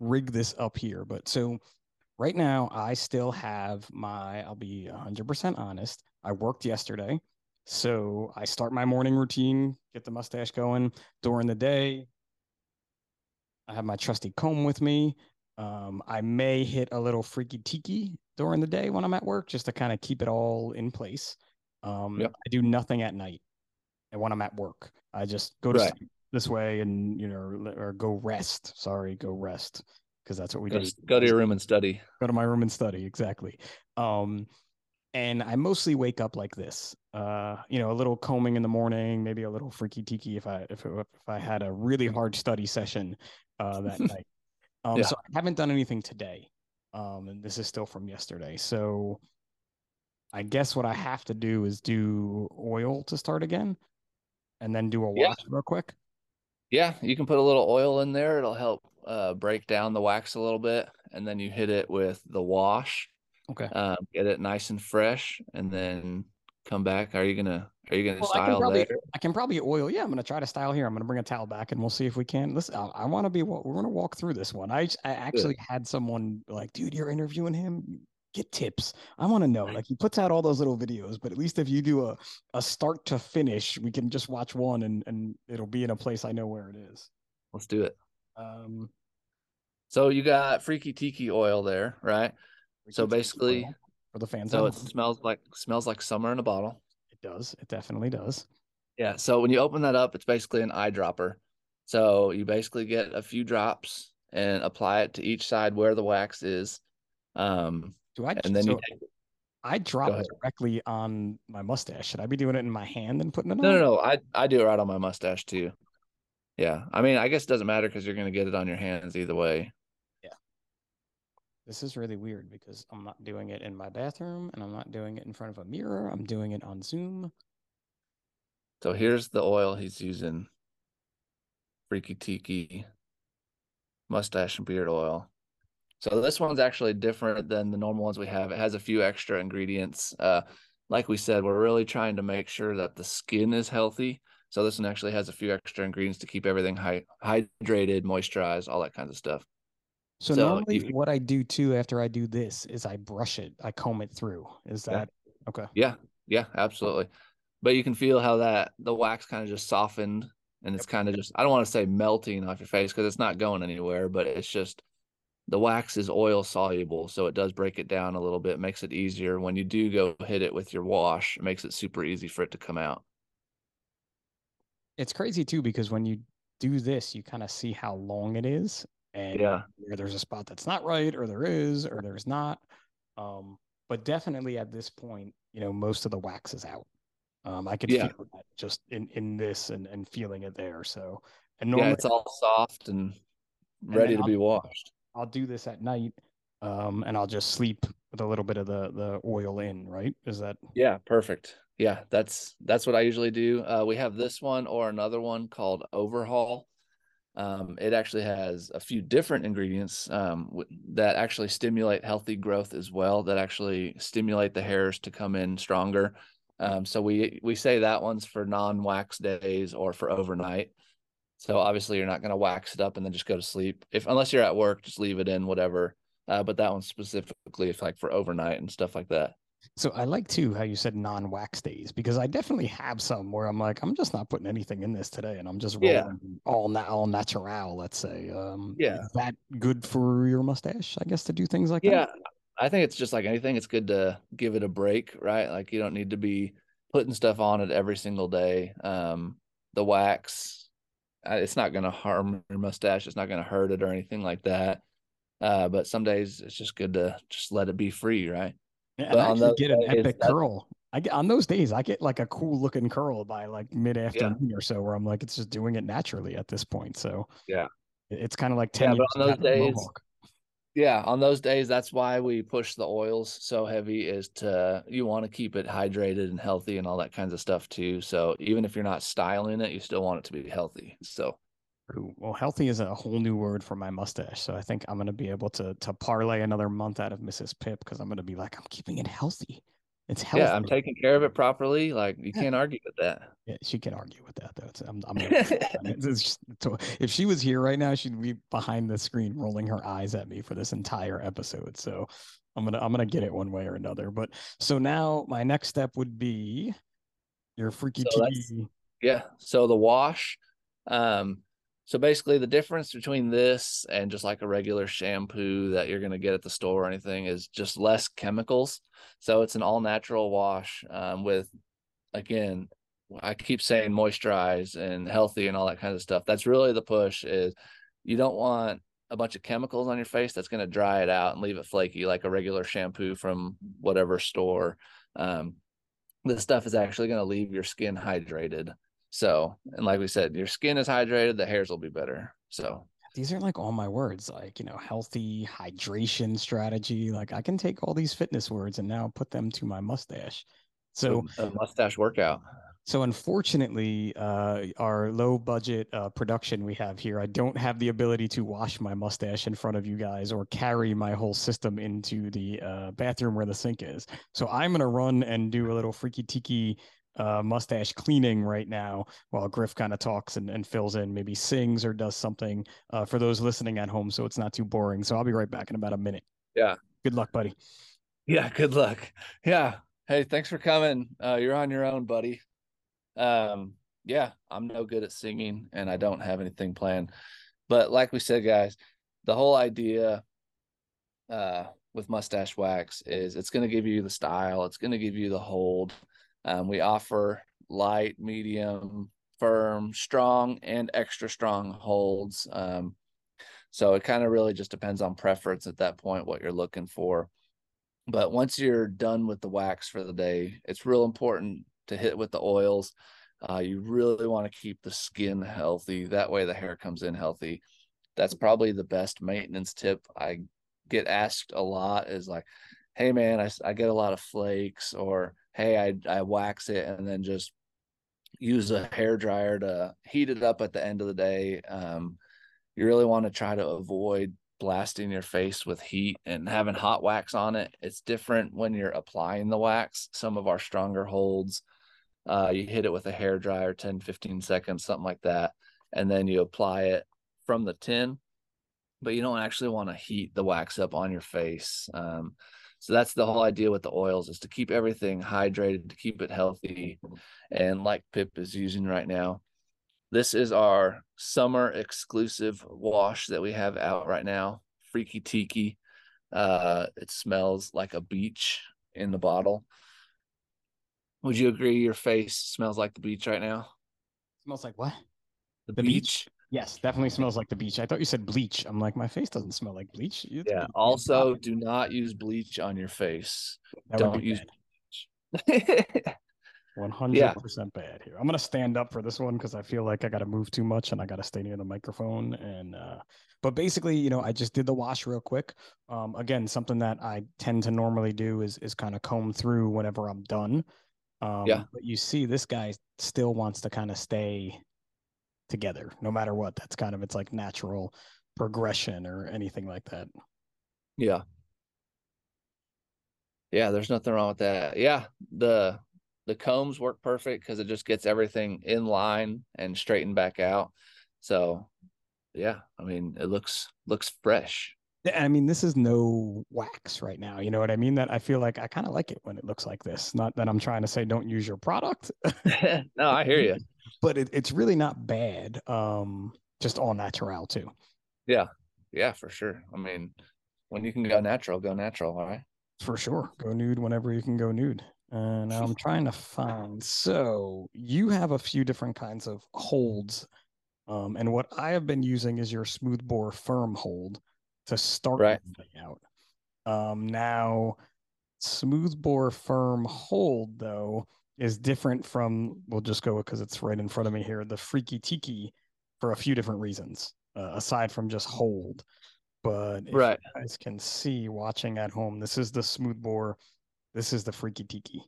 rig this up here. But so right now, I still have my. I'll be 100% honest. I worked yesterday, so I start my morning routine, get the mustache going during the day. I have my trusty comb with me. Um, I may hit a little freaky tiki during the day when I'm at work just to kind of keep it all in place. Um, Yep. I do nothing at night and when I'm at work. I just go to Right. sleep this way and, you know, or, or go rest. Sorry, go rest because that's what we Go do. go to your room and study. Go to my room and study. Exactly. Um, and I mostly wake up like this. Uh, you know, a little combing in the morning, maybe a little freaky tiki if I if it, if I had a really hard study session uh, that <laughs> night. Um, Yeah. So I haven't done anything today. Um, and this is still from yesterday. So I guess what I have to do is do oil to start again and then do a Yeah. wash real quick. Yeah, you can put a little oil in there. It'll help uh, break down the wax a little bit, and then you hit it with the wash. Okay. Um, get it nice and fresh, and then come back. Are you gonna Are you gonna Well, I can style probably there? I can probably oil. Yeah, I'm gonna try to style here. I'm gonna bring a towel back and we'll see if we can. Listen, I, I want to be. We're gonna walk through this one. I I actually had someone like, dude, you're interviewing him. Get tips. I want to know. Like he puts out all those little videos, but at least if you do a a start to finish, we can just watch one and and it'll be in a place I know where it is. Let's do it. Um. So you got Freaky Tiki oil there, right? So basically- for the fans. So it home. smells like smells like summer in a bottle. it does. It definitely does. Yeah. So when you open that up, it's basically an eyedropper. So you basically get a few drops and apply it to each side where the wax is. Um, Do I? and then so you take I drop ahead. directly on my mustache. Should I be doing it in my hand and putting it on? no, no, no. I I do it right on my mustache too. Yeah. I mean, I guess it doesn't matter because you're gonna get it on your hands either way. This is really weird because I'm not doing it in my bathroom and I'm not doing it in front of a mirror. I'm doing it on Zoom. So here's the oil he's using. Freaky Tiki mustache and beard oil. So this one's actually different than the normal ones we have. It has a few extra ingredients. Uh, like we said, we're really trying to make sure that the skin is healthy. So this one actually has a few extra ingredients to keep everything hy- hydrated, moisturized, all that kinds of stuff. So, So normally, you- what I do too after I do this is I brush it, I comb it through. Is Yeah. that okay? Yeah, yeah, oh. absolutely. But you can feel how that the wax kind of just softened and it's kind of just I don't want to say melting off your face because it's not going anywhere, but it's just the wax is oil soluble, so it does break it down a little bit, makes it easier when you do go hit it with your wash, it makes it super easy for it to come out. It's crazy too because when you do this, you kind of see how long it is and Yeah. where there's a spot that's not right or there is or there's not. Um, but definitely at this point, you know, most of the wax is out. Um, I could Yeah. feel that just in in this and and feeling it there. So and Yeah, normally it's all soft and ready to I'll- be washed. I'll do this at night, um, and I'll just sleep with a little bit of the the oil in. Right? Is that Yeah, perfect. Yeah, that's that's what I usually do. Uh, we have this one or another one called Overhaul. Um, it actually has a few different ingredients um, w- that actually stimulate healthy growth as well. That actually stimulate the hairs to come in stronger. Um, so we we say that one's for non-wax days or for overnight. So obviously you're not going to wax it up and then just go to sleep. If unless you're at work, just leave it in whatever. Uh, but that one's specifically if like for overnight and stuff like that. So? I like too how you said non-wax days because I definitely have some where I'm like I'm just not putting anything in this today, and I'm just rolling Yeah. all na- all natural. Let's say. Um, Yeah. Is that good for your mustache? I guess to do things like Yeah, that. I think it's just like anything. It's good to give it a break, right? Like you don't need to be putting stuff on it every single day. Um, the wax, uh, it's not going to harm your mustache. It's not going to hurt it or anything like that. Uh, but some days it's just good to just let it be free, right? Yeah, I on actually those get an days, epic curl. I get on those days. I get like a cool looking curl by like mid afternoon or so, where I'm like, it's just doing it naturally at this point. So Yeah. it's kind of like Yeah, ten but years on those days- Yeah, on those days, that's why we push the oils so heavy is to you want to keep it hydrated and healthy and all that kinds of stuff too. So even if you're not styling it, you still want it to be healthy. So True. Well, healthy is a whole new word for my mustache. So I think I'm going to be able to to parlay another month out of Mrs. Pip because I'm going to be like, I'm keeping it healthy. It's healthy. yeah, I'm taking care of it properly. Like you Yeah. can't argue with that. Yeah, she can argue with that though. It's, I'm, I'm <laughs> <laughs> it's- it's just- if she was here right now, she'd be behind the screen rolling her eyes at me for this entire episode. So I'm gonna I'm gonna get it one way or another. But so now my next step would be your freaky So Yeah. So the wash, um, so basically the difference between this and just like a regular shampoo that you're gonna get at the store or anything is just less chemicals. So it's an all natural wash um, with, again, I keep saying moisturize and healthy and all that kind of stuff. That's really the push. Is you don't want a bunch of chemicals on your face that's gonna dry it out and leave it flaky like a regular shampoo from whatever store. Um, this stuff is actually going to leave your skin hydrated. So, and like we said, your skin is hydrated, the hairs will be better. So, these are like all my words, like, you know, healthy hydration strategy. Like I can take all these fitness words and now put them to my mustache. So a mustache workout. So unfortunately, uh, our low budget uh, production we have here, I don't have the ability to wash my mustache in front of you guys or carry my whole system into the uh, bathroom where the sink is. So I'm gonna run and do a little freaky tiki uh, mustache cleaning right now while Griff kind of talks and, and fills in, maybe sings or does something uh, for those listening at home, so it's not too boring. So I'll be right back in about a minute. Yeah. Good luck, buddy. Yeah. Good luck. Yeah. Hey, thanks for coming. Uh, you're on your own, buddy. Um, yeah, I'm no good at singing and I don't have anything planned. But like we said, guys, the whole idea uh with mustache wax is it's going to give you the style, it's going to give you the hold. Um, we offer light, medium, firm, strong, and extra strong holds. Um, so it kind of really just depends on preference at that point, what you're looking for. But once you're done with the wax for the day, it's real important to hit with the oils. Uh, you really want to keep the skin healthy. That way, the hair comes in healthy. That's probably the best maintenance tip I get asked a lot is like, hey, man, I, I get a lot of flakes, or hey, I, I wax it and then just use a hair dryer to heat it up at the end of the day. Um, you really want to try to avoid blasting your face with heat and having hot wax on it. It's different when you're applying the wax. Some of our stronger holds uh, you hit it with a hair dryer 10, 15 seconds, something like that. And then you apply it from the tin, but you don't actually want to heat the wax up on your face. Um, so that's the whole idea with the oils is to keep everything hydrated, to keep it healthy. And like Pip is using right now, this is our summer exclusive wash that we have out right now. Freaky Tiki. Uh, it smells like a beach in the bottle. Would you agree your face smells like the beach right now? Smells like what? The, the beach? beach? Yes, definitely smells like the beach. I thought you said bleach. I'm like, my face doesn't smell like bleach. It's yeah. Also, do not use bleach on your face. That Don't use bleach. 100% <laughs> yeah. bad here. I'm going to stand up for this one because I feel like I got to move too much and I got to stay near the microphone. And, uh, but basically, you know, I just did the wash real quick. Um, again, something that I tend to normally do is, is kind of comb through whenever I'm done. Um, yeah. But you see, this guy still wants to kind of stay together no matter what. That's kind of its like natural progression or anything like that. Yeah. Yeah, there's nothing wrong with that. Yeah, the the combs work perfect because it just gets everything in line and straightened back out. So, yeah, I mean, it looks looks fresh. I mean, this is no wax right now. You know what I mean? That I feel like I kind of like it when it looks like this. Not that I'm trying to say don't use your product. <laughs> no, I hear you. But it, it's really not bad. Um, just all natural too. Yeah, yeah, for sure. I mean, when you can go natural, go natural. All right. For sure, go nude whenever you can go nude. And I'm <laughs> trying to find. So you have a few different kinds of holds, um, and what I have been using is your smoothbore firm hold to start right. out. Um, now, smoothbore firm hold though is different from. We'll just go because it's right in front of me here. The freaky tiki for a few different reasons, uh, aside from just hold. But right. you guys can see watching at home, this is the smooth bore This is the freaky tiki.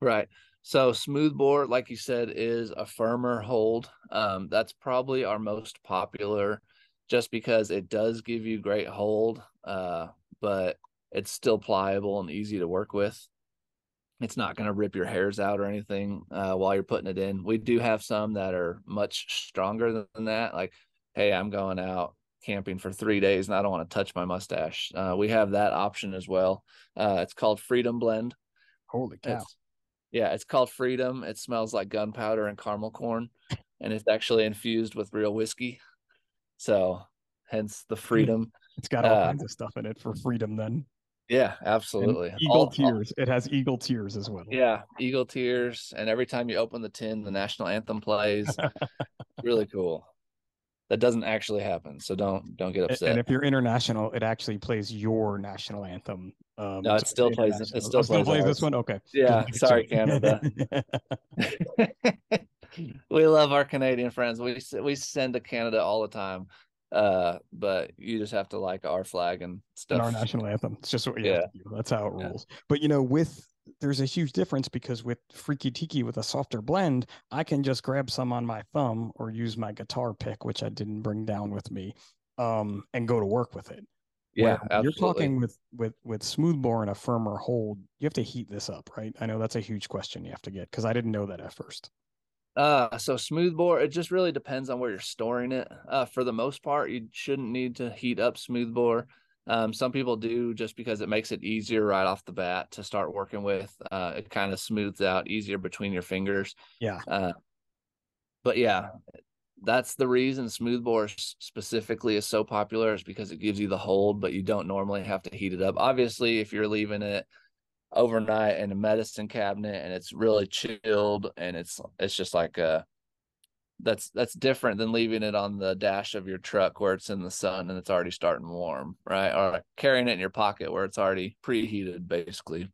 Right. So smooth bore like you said, is a firmer hold. Um, that's probably our most popular just because it does give you great hold, uh, but it's still pliable and easy to work with. It's not going to rip your hairs out or anything uh, while you're putting it in. We do have some that are much stronger than that. Like, hey, I'm going out camping for three days and I don't want to touch my mustache. Uh, we have that option as well. Uh, it's called Freedom Blend. Holy cow. It's, yeah, it's called Freedom. It smells like gunpowder and caramel corn, and it's actually infused with real whiskey. So hence the freedom. It's got all uh, kinds of stuff in it for freedom then. Yeah, absolutely. And eagle all, tears. All, it has eagle tears as well. Yeah, eagle tears. And every time you open the tin, the national anthem plays. <laughs> really cool. That doesn't actually happen, so don't don't get upset. And if you're international, it actually plays your national anthem. Um, no, it still plays. It still, oh, still plays, plays this one. Okay. Yeah. Sorry, Canada. <laughs> <laughs> we love our Canadian friends. We we send to Canada all the time. Uh, but you just have to like our flag and and stuff. our national anthem. It's just what you Yeah. have to do. That's how it Yeah. rolls. But you know, with there's a huge difference because with Freaky Tiki with a softer blend, I can just grab some on my thumb or use my guitar pick, which I didn't bring down with me, um, and go to work with it. yeah, absolutely. You're talking with with with smoothbore and a firmer hold. You have to heat this up, right? I know that's a huge question you have to get because I didn't know that at first. Uh, so smoothbore, it just really depends on where you're storing it. Uh, for the most part, you shouldn't need to heat up smoothbore. Um, some people do just because it makes it easier right off the bat to start working with. Uh, it kind of smooths out easier between your fingers. Yeah. Uh, but yeah, that's the reason smoothbore specifically is so popular is because it gives you the hold, but you don't normally have to heat it up. Obviously, if you're leaving it overnight in a medicine cabinet and it's really chilled and it's it's just like uh that's that's different than leaving it on the dash of your truck where it's in the sun and it's already starting warm right? Or carrying it in your pocket where it's already preheated basically.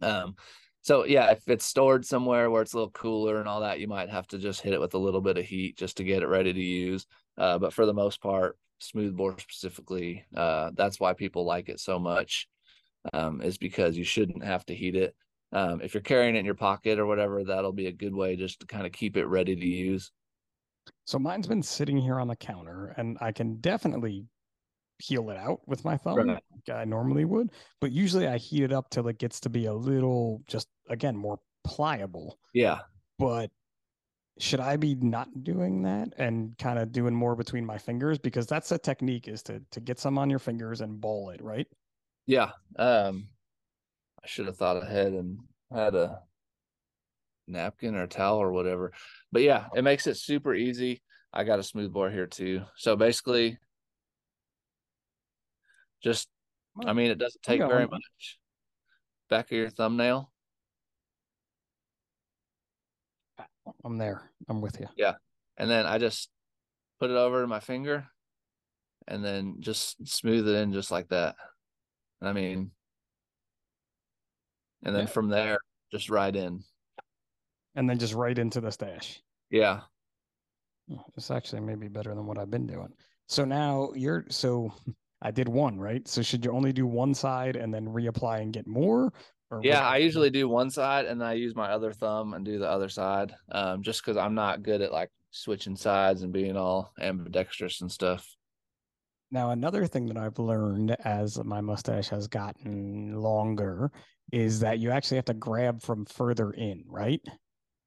Um so yeah if it's stored somewhere where it's a little cooler and all that you might have to just hit it with a little bit of heat just to get it ready to use. Uh but for the most part smoothbore specifically uh that's why people like it so much um, is because you shouldn't have to heat it. Um, if you're carrying it in your pocket or whatever, that'll be a good way just to kind of keep it ready to use. So mine's been sitting here on the counter, and I can definitely peel it out with my thumb, Right. like I normally would. But usually I heat it up till it gets to be a little, just again, more pliable. Yeah. But should I be not doing that and kind of doing more between my fingers? Because that's a technique is to to get some on your fingers and ball it, right? Yeah. Um, I should have thought ahead and had a napkin or towel or whatever. But yeah, it makes it super easy. I got a smooth bore here too. So basically, just, I mean, it doesn't take very going. much. Back of your thumbnail. I'm there. I'm with you. Yeah. And then I just put it over my finger and then just smooth it in just like that. I mean, and then Yeah. from there, just right in. And then just right into the stash. Yeah. This actually may be better than what I've been doing. So now you're so <laughs> I did one, right? So should you only do one side and then reapply and get more? Or Yeah. I usually do one side and then I use my other thumb and do the other side. Um, just because I'm not good at like switching sides and being all ambidextrous and stuff. Now another thing that I've learned as my mustache has gotten longer is that you actually have to grab from further in, right?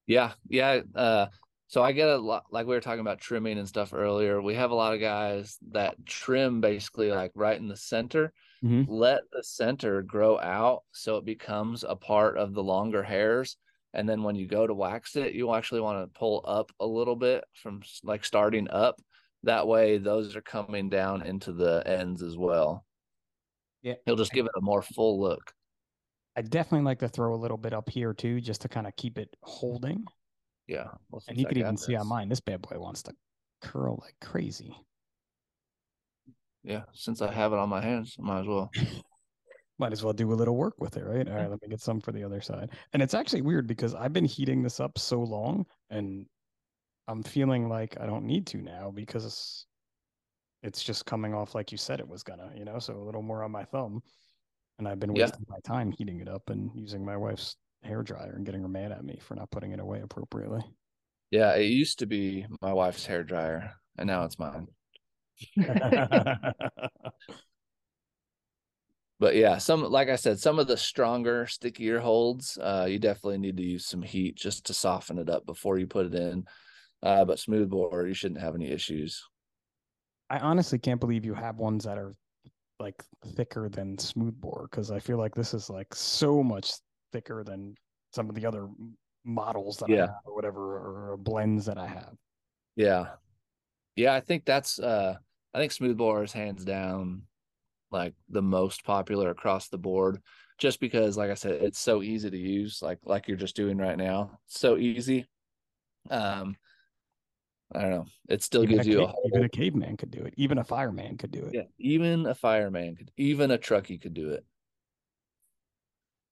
Yeah, yeah. Uh, so I get a lot, like we were talking about trimming and stuff earlier. We have a lot of guys that trim basically like right in the center, Mhm. let the center grow out so it becomes a part of the longer hairs. And then when you go to wax it, you actually want to pull up a little bit from like starting up. That way, those are coming down into the ends as well. Yeah. He'll just give it a more full look. I definitely like to throw a little bit up here too, just to kind of keep it holding. Yeah. Well, And you I could got even see on mine, this bad boy wants to curl like crazy. Yeah. Since I have it on my hands, might as well. <laughs> Might as well do a little work with it, right? All right, mm-hmm. let me get some for the other side. And it's actually weird because I've been heating this up so long and I'm feeling like I don't need to now because it's just coming off like you said it was gonna, you know, so a little more on my thumb. And I've been Yeah. wasting my time heating it up and using my wife's hair dryer and getting her mad at me for not putting it away appropriately. Yeah, it used to be my wife's hair dryer, and now it's mine. <laughs> But yeah, some like I said, some of the stronger, stickier holds, uh, you definitely need to use some heat just to soften it up before you put it in. Uh, but smooth bore, you shouldn't have any issues. I honestly can't believe you have ones that are like thicker than smooth bore because I feel like this is like so much thicker than some of the other models that I have or whatever or blends that I have. Yeah. Yeah, I think that's uh I think smooth bore is hands down like the most popular across the board just because like I said it's so easy to use like like you're just doing right now. So easy. Um I don't know. It still Even a, gives you a whole even a caveman could do it. Even a fireman could do it. yeah, even a fireman could even a truckie could do it.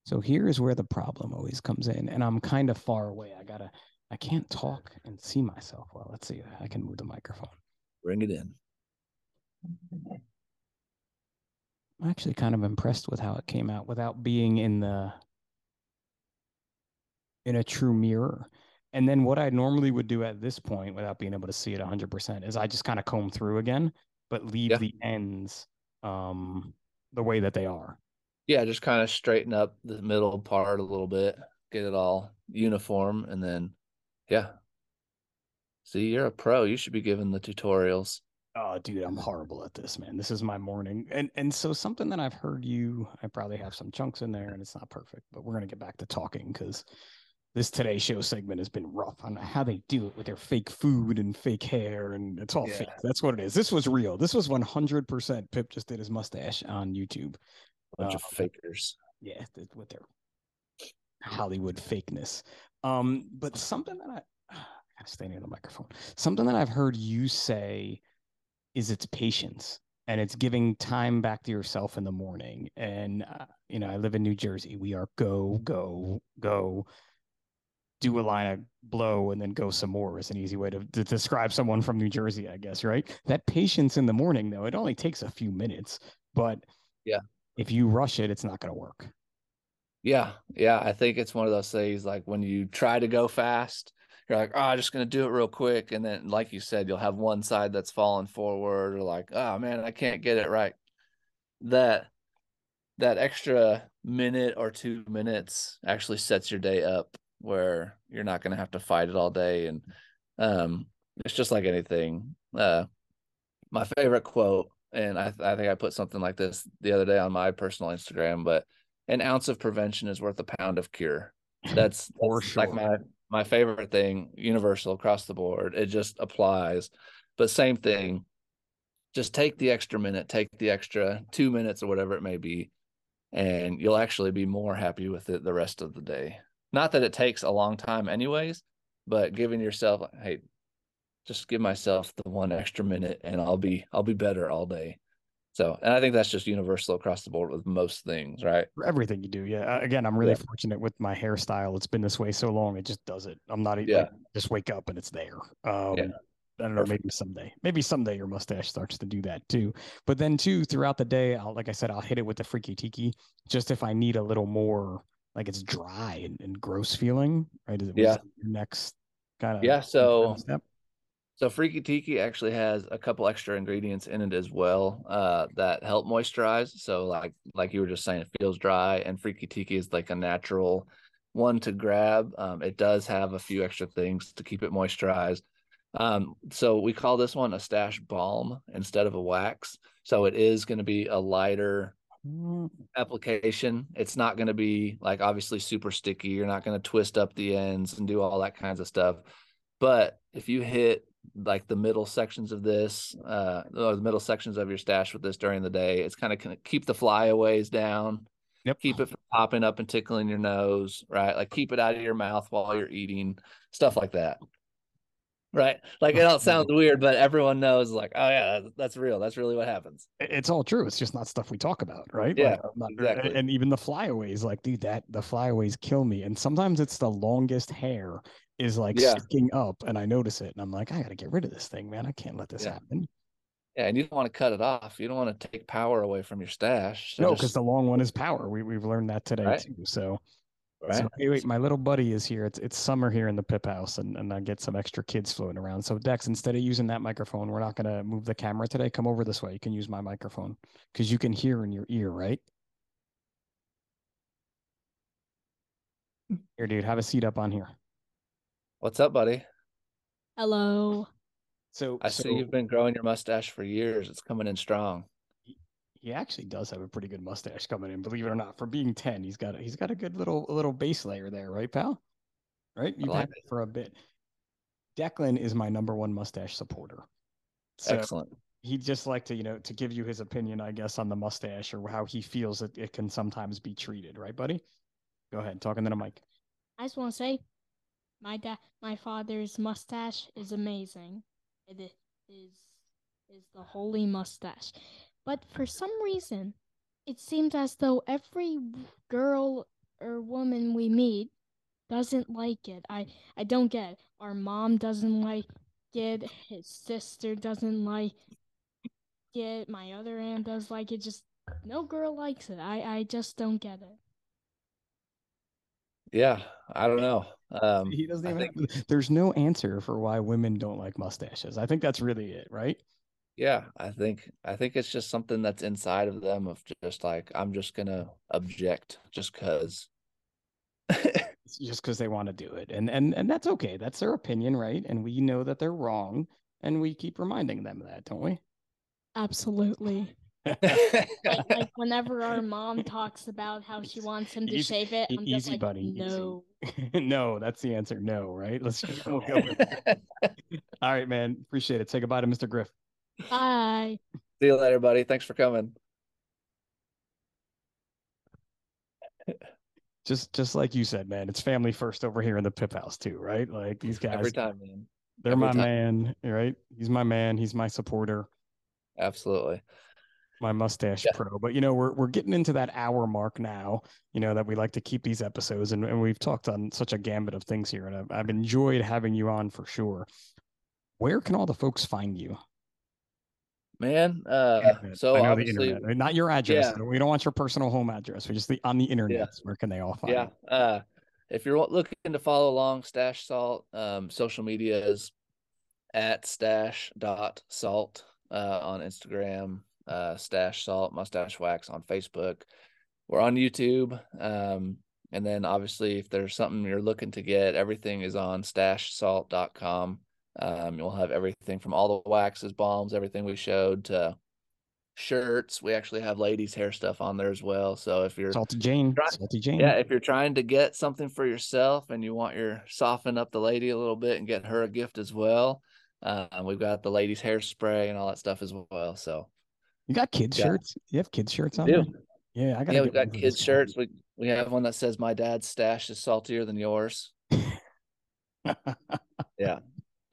So here's where the problem always comes in, and I'm kind of far away. I gotta, I can't talk and see myself well. Let's see. I can move the microphone. Bring it in. I'm actually kind of impressed with how it came out without being in the in a true mirror. And then what I normally would do at this point without being able to see it 100% is I just kind of comb through again, but leave Yeah. the ends um the way that they are. Yeah, just kind of straighten up the middle part a little bit, get it all uniform, and then yeah. See, you're a pro. You should be given the tutorials. Oh, dude, I'm horrible at this, man. This is my morning. And and so something that I've heard you, I probably have some chunks in there and it's not perfect, but we're gonna get back to talking because this Today Show segment has been rough on how they do it with their fake food and fake hair, and it's all fake. That's what it is. This was real. This was 100%. Pip just did his mustache on YouTube. Bunch of Uh, fakers. Yeah, with their Hollywood fakeness. Um, but something that I, <sighs> I gotta stay near the microphone. Something that I've heard you say is it's patience and it's giving time back to yourself in the morning. And uh, you know, I live in New Jersey. We are go go go. Do a line of blow and then go some more is an easy way to, to describe someone from New Jersey, I guess, right? That patience in the morning, though, it only takes a few minutes, but Yeah. if you rush it, it's not going to work. Yeah, yeah. I think it's one of those things like when you try to go fast, you're like, oh, I'm just gonna do it real quick. And then, like you said, you'll have one side that's falling forward, or like, oh man, I can't get it right. That that extra minute or two minutes actually sets your day up where you're not gonna have to fight it all day. And um it's just like anything. Uh my favorite quote, and I I think I put something like this the other day on my personal Instagram, but an ounce of prevention is worth a pound of cure. That's, <laughs> For that's like my my favorite thing, universal across the board. It just applies. But same thing. Just take the extra minute, take the extra two minutes or whatever it may be, and you'll actually be more happy with it the rest of the day. Not that it takes a long time, anyways, but giving yourself, hey, just give myself the one extra minute, and I'll be I'll be better all day. So, and I think that's just universal across the board with most things, right? for everything you do. Yeah. Again, I'm really Yeah. fortunate with my hairstyle. It's been this way so long. It just does it. I'm not Yeah. like, just wake up and it's there. Um, Yeah. I don't know. Perfect. Maybe someday. Maybe someday your mustache starts to do that too. But then too, throughout the day, I'll like I said, I'll hit it with the freaky tiki, just if I need a little more, like it's dry and, and gross feeling. Right? Is it was Yeah. your next kind of Yeah, so- step? So Freaky Tiki actually has a couple extra ingredients in it as well uh, that help moisturize. So like like you were just saying, it feels dry, and Freaky Tiki is like a natural one to grab. Um, it does have a few extra things to keep it moisturized. Um, so we call this one a stash balm instead of a wax. So it is going to be a lighter application. It's not going to be like obviously super sticky. You're not going to twist up the ends and do all that kinds of stuff. But if you hit like the middle sections of this, uh, or the middle sections of your stash with this during the day, it's kind of going to keep the flyaways down, Yep. keep it from popping up and tickling your nose, right? Like keep it out of your mouth while you're eating, stuff like that. Right. Like it all <laughs> sounds weird, but everyone knows like, oh yeah, that's, real. That's really what happens. it's all true. It's just not stuff we talk about, right? Yeah, Like, not- exactly. And even the flyaways, like, dude, that the flyaways kill me. And sometimes it's the longest hair is like Yeah. sticking up, and I notice it, and I'm like, I gotta get rid of this thing, man. I can't let this Yeah. happen. Yeah, and you don't want to cut it off. You don't want to take power away from your stash. So no, just- because the long one is power. We we've learned that today Right. too. So, right. so hey, wait, my little buddy is here. It's it's summer here in the Pip House, and and I get some extra kids floating around. So Dex, instead of using that microphone, we're not gonna move the camera today. Come over this way. You can use my microphone because you can hear in your ear, right? Here, dude, have a seat up on here. What's up, buddy? Hello. So, I so see you've been growing your mustache for years. It's coming in strong. He actually does have a pretty good mustache coming in, believe it or not. For being ten, he's got a, he's got a good little a little base layer there, right, pal? Right, you've like had it for a bit. Declan is my number one mustache supporter. So Excellent. he'd just like to, you know, to give you his opinion, I guess, on the mustache or how he feels that it can sometimes be treated, right, buddy? Go ahead, talking to the mic. I just want to say, my dad, my father's mustache is amazing. It is is is the holy mustache, but for some reason, it seems as though every girl or woman we meet doesn't like it. I I don't get. It. Our mom doesn't like it. His sister doesn't like. it. My other aunt does like it. Just no girl likes it. I I just don't get it. Yeah, I don't know. Um, he doesn't even. think- have- there's no answer for why women don't like mustaches. I think that's really it, right? Yeah, I think I think it's just something that's inside of them of just like I'm just gonna object just because. <laughs> Just because they want to do it, and and and that's okay. That's their opinion, right? And we know that they're wrong, and we keep reminding them of that, don't we? Absolutely. <laughs> Like, like whenever our mom talks about how she wants him to Easy- shave it, I'm just easy, like, buddy, no. <laughs> no, that's the answer. No, right? Let's just go with it. All right, man. Appreciate it. Say goodbye to Mr. Griff. Bye. See you later, buddy. Thanks for coming. <laughs> Just just like you said, man. It's family first over here in the Pip House too, right? Like these guys, Every time, man. they're every my time. man, right? He's my man. He's my supporter. Absolutely. my mustache Yeah. pro. But you know, we're we're getting into that hour mark now. You know that we like to keep these episodes, and, and we've talked on such a gambit of things here, and I've, I've enjoyed having you on for sure. Where can all the folks find you? Man, uh so I know the obviously internet, right? not your address. Yeah. We don't want your personal home address. We just the on the internet. Where can they all find? yeah uh if you're looking to follow along stache salt um social media is at stache dot salt uh on instagram uh stache salt mustache wax on facebook we're on youtube um and then obviously if there's something you're looking to get everything is on stachesalt.com um you'll have everything from all the waxes bombs everything we showed to shirts we actually have ladies hair stuff on there as well so if you're Salty Jane. Try- Salty Jane. yeah, if you're trying to get something for yourself and you want your soften up the lady a little bit and get her a gift as well, uh, we've got the ladies hairspray and all that stuff as well. So You got kids Yeah. shirts. You have kids shirts on. there? Yeah, I got. yeah, we've got kids shirts. We we have one that says my dad's stash is saltier than yours. <laughs> Yeah.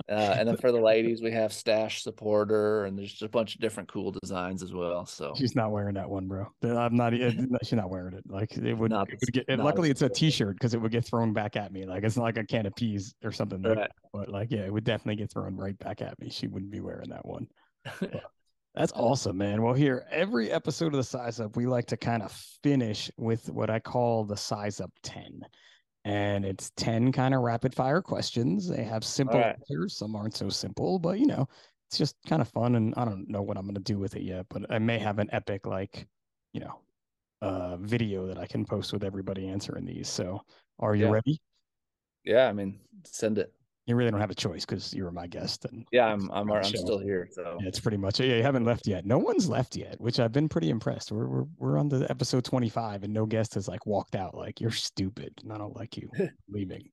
Uh, and then for the <laughs> ladies, we have stash supporter, and there's just a bunch of different cool designs as well. So She's not wearing that one, bro. I'm not. <laughs> She's not wearing it. Like it would. Not it would get. luckily, it's a. T-shirt because it would get thrown back at me. Like it's not like a can of peas or something. Like, Right. But like, yeah, it would definitely get thrown right back at me. She wouldn't be wearing that one. <laughs> That's awesome, man. Well, here every episode of the Size Up, we like to kind of finish with what I call the Size Up Ten, and it's ten kind of rapid fire questions. They have simple right. answers. Some aren't so simple, but you know, it's just kind of fun. And I don't know what I'm gonna do with it yet, but I may have an epic like, you know, uh, video that I can post with everybody answering these. So, are you Yeah. ready? yeah, I mean, send it. You really don't have a choice because you're my guest, and Yeah, I'm I'm I'm still here. So Yeah, it's pretty much yeah. You haven't left yet. No one's left yet, which I've been pretty impressed. We're we're we're on the episode twenty five, and no guest has like walked out. Like you're stupid, and I don't like you <laughs> leaving.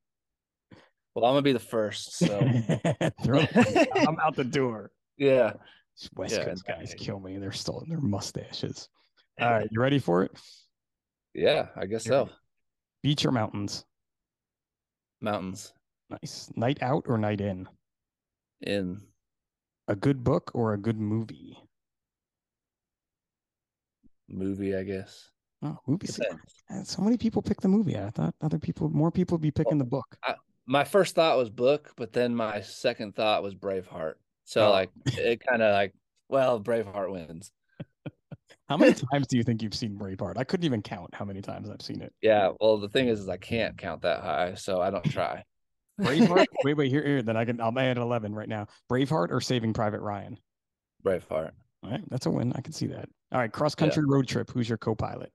well, I'm gonna be the first. So <laughs> <laughs> I'm out the door. yeah. These West Yeah, Coast guys kill me. They're still in their mustaches. All right, you ready for it? Yeah, I guess Here so. Beach or mountains? Mountains Nice. Night out or night in? in A good book or a good movie? movie, I guess. Oh. And So many people pick the movie. I thought other people, more people would be picking the book. My first thought was book, but then my second thought was Braveheart. So Oh. like it kind of like, well, Braveheart wins. <laughs> How many <laughs> times do you think you've seen Braveheart? I couldn't even count how many times I've seen it. Yeah. Well, the thing is, is I can't count that high, so I don't try. Braveheart. <laughs> wait, wait, here, here. Then I can. I'll add eleven right now. Braveheart or Saving Private Ryan. Braveheart. All right, that's a win. I can see that. All right, cross country road trip. Who's your co-pilot?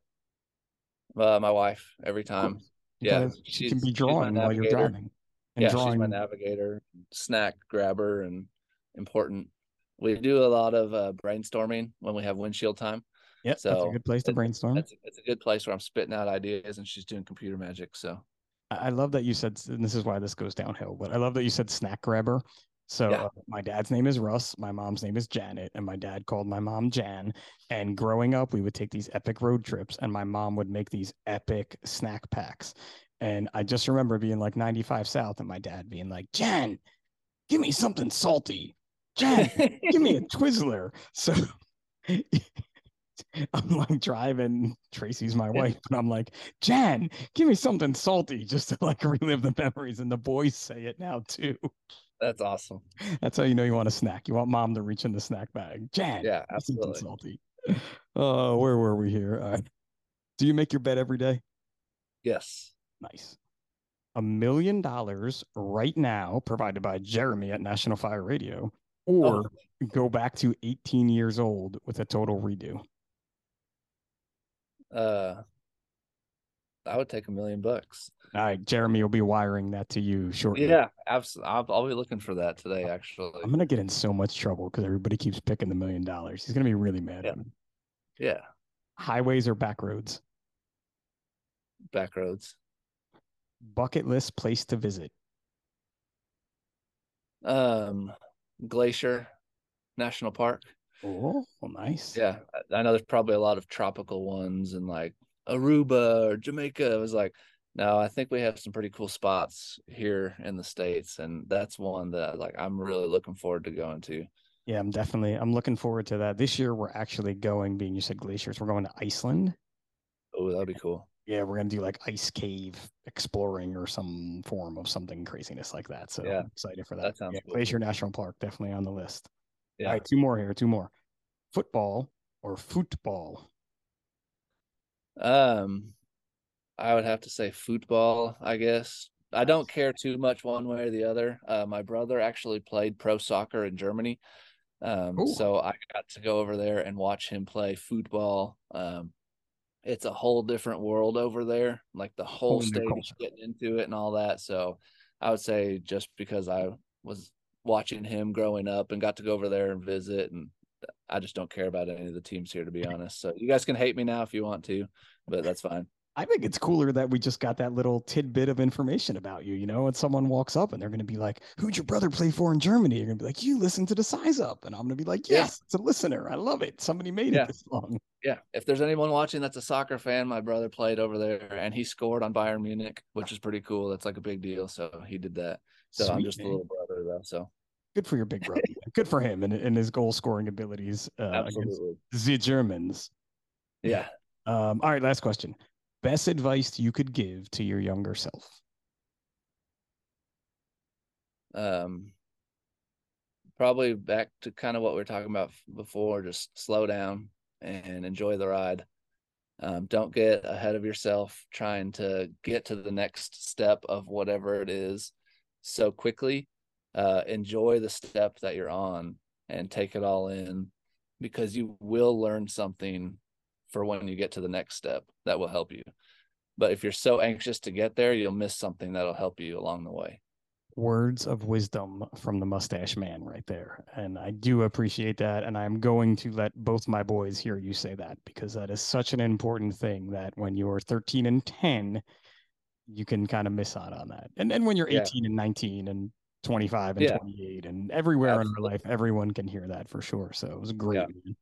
Uh, my wife every time. Yeah, Because she can be drawing while you're driving. And yeah, drawing. she's my navigator, snack grabber, and important. We do a lot of uh, brainstorming when we have windshield time. Yep, that's a so good place to it- brainstorm. That's it's a good place where I'm spitting out ideas, and she's doing computer magic. So I love that you said, and this is why this goes downhill, but I love that you said snack grabber. So Yeah. uh, my dad's name is Russ, my mom's name is Janet, and my dad called my mom Jan. And growing up, we would take these epic road trips, and my mom would make these epic snack packs. And I just remember being like 95 South, and my dad being like, Jan, give me something salty. Jan, give me a <laughs> Twizzler. So, <laughs> <laughs> I'm like driving. Tracy's my wife, and I'm like, Jan, give me something salty just to like <laughs> relive the memories. And the boys say it now too. That's awesome. That's how you know you want a snack. You want mom to reach in the snack bag. Jan, Yeah, me something absolutely. salty. <laughs> Oh, where were we here? All right. Do you make your bed every day? Yes. Nice. A million dollars right now, provided by Jeremy at National Fire Radio, oh. or Oh, go back to 18 years old with a total redo. Uh, I would take a million bucks. All right, Jeremy will be wiring that to you shortly. Yeah, absolutely. I'll, I'll be looking for that today. Actually, I'm gonna get in so much trouble because everybody keeps picking the million dollars. He's gonna be really mad Yeah. at me. yeah, Highways or back roads? back roads. Bucket list place to visit. Um, Glacier National Park. Oh, nice. Yeah, I- I know there's probably a lot of tropical ones and like Aruba or Jamaica. It was like, no, I think we have some pretty cool spots here in the states, and that's one that like I'm really looking forward to going to. Yeah, I'm definitely. I'm looking forward to that. This year, we're actually going. Being you said glaciers, we're going to Iceland. Oh, that'd be cool. Yeah, we're gonna do like ice cave exploring or some form of something craziness like that. So Yeah, I'm excited for that. that yeah, cool. Glacier National Park definitely on the list. Yeah. All right, two more here. Two more. Football or football? Um, I would have to say football, I guess. I don't care too much one way or the other. Uh, my brother actually played pro soccer in Germany. Um, Ooh. so I got to go over there and watch him play football. Um, it's a whole different world over there. Like the whole new stadium culture. getting into it and all that. So I would say just because I was watching him growing up and got to go over there and visit and I just don't care about any of the teams here to be honest. So you guys can hate me now if you want to, but that's fine. I think it's cooler that we just got that little tidbit of information about you, you know, and someone walks up and they're going to be like, Who'd your brother play for in Germany? You're going to be like, You listen to the size up. And I'm going to be like, Yeah. Yes, it's a listener. I love it. Somebody made Yeah. it this long. Yeah, if there's anyone watching that's a soccer fan, my brother played over there and he scored on Bayern Munich, which is pretty cool. That's like a big deal. So he did that. So I'm Sweet, just a man. little brother though. So Good for your big brother. Good for him and, and his goal scoring abilities uh, against the Germans. Yeah. Um, all right, last question. Best advice you could give to your younger self? Um probably back to kind of what we were talking about before, just slow down and enjoy the ride. Um, don't get ahead of yourself trying to get to the next step of whatever it is so quickly. Uh, enjoy the step that you're on and take it all in because you will learn something for when you get to the next step that will help you. But if you're so anxious to get there, you'll miss something that'll help you along the way. Words of wisdom from the mustache man right there. And I do appreciate that. And I'm going to let both my boys hear you say that because that is such an important thing that when you're 13 and 10, you can kind of miss out on that. And then when you're Yeah. 18 and 19 and 25 and Yeah. 28 and everywhere in our life, everyone can hear that for sure. So it was great. Yeah. man.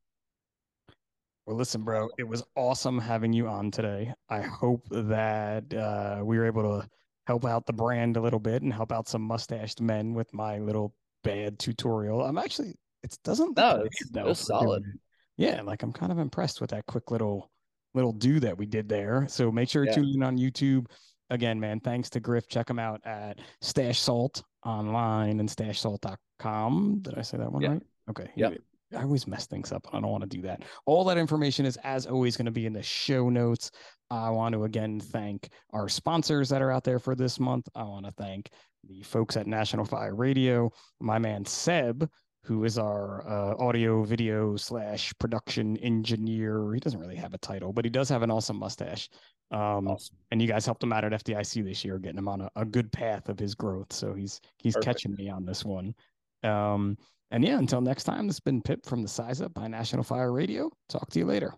Well, listen, bro, it was awesome having you on today. I hope that uh, we were able to help out the brand a little bit and help out some mustached men with my little bad tutorial. I'm actually, it doesn't No, bad, it's- it though, was solid. it. Yeah, like I'm kind of impressed with that quick little little do that we did there. So make sure to tune in on YouTube. Again, man, thanks to Griff. Check him out at Stache Salt online and stachesalt.com. Did I say that one Yeah. right? Okay. Yeah. I always mess things up. and I don't want to do that. All that information is, as always, going to be in the show notes. I want to again thank our sponsors that are out there for this month. I want to thank the folks at National Fire Radio, my man Seb, who is our uh, audio, video slash production engineer. He doesn't really have a title, but he does have an awesome mustache. Um, Awesome. and you guys helped him out at FDIC this year, getting him on a, a good path of his growth. So he's he's Perfect. catching me on this one. Um, and yeah, until next time, this has been Pip from the Size Up by National Fire Radio. Talk to you later.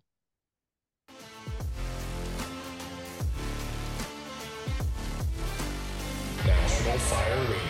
National Fire Radio.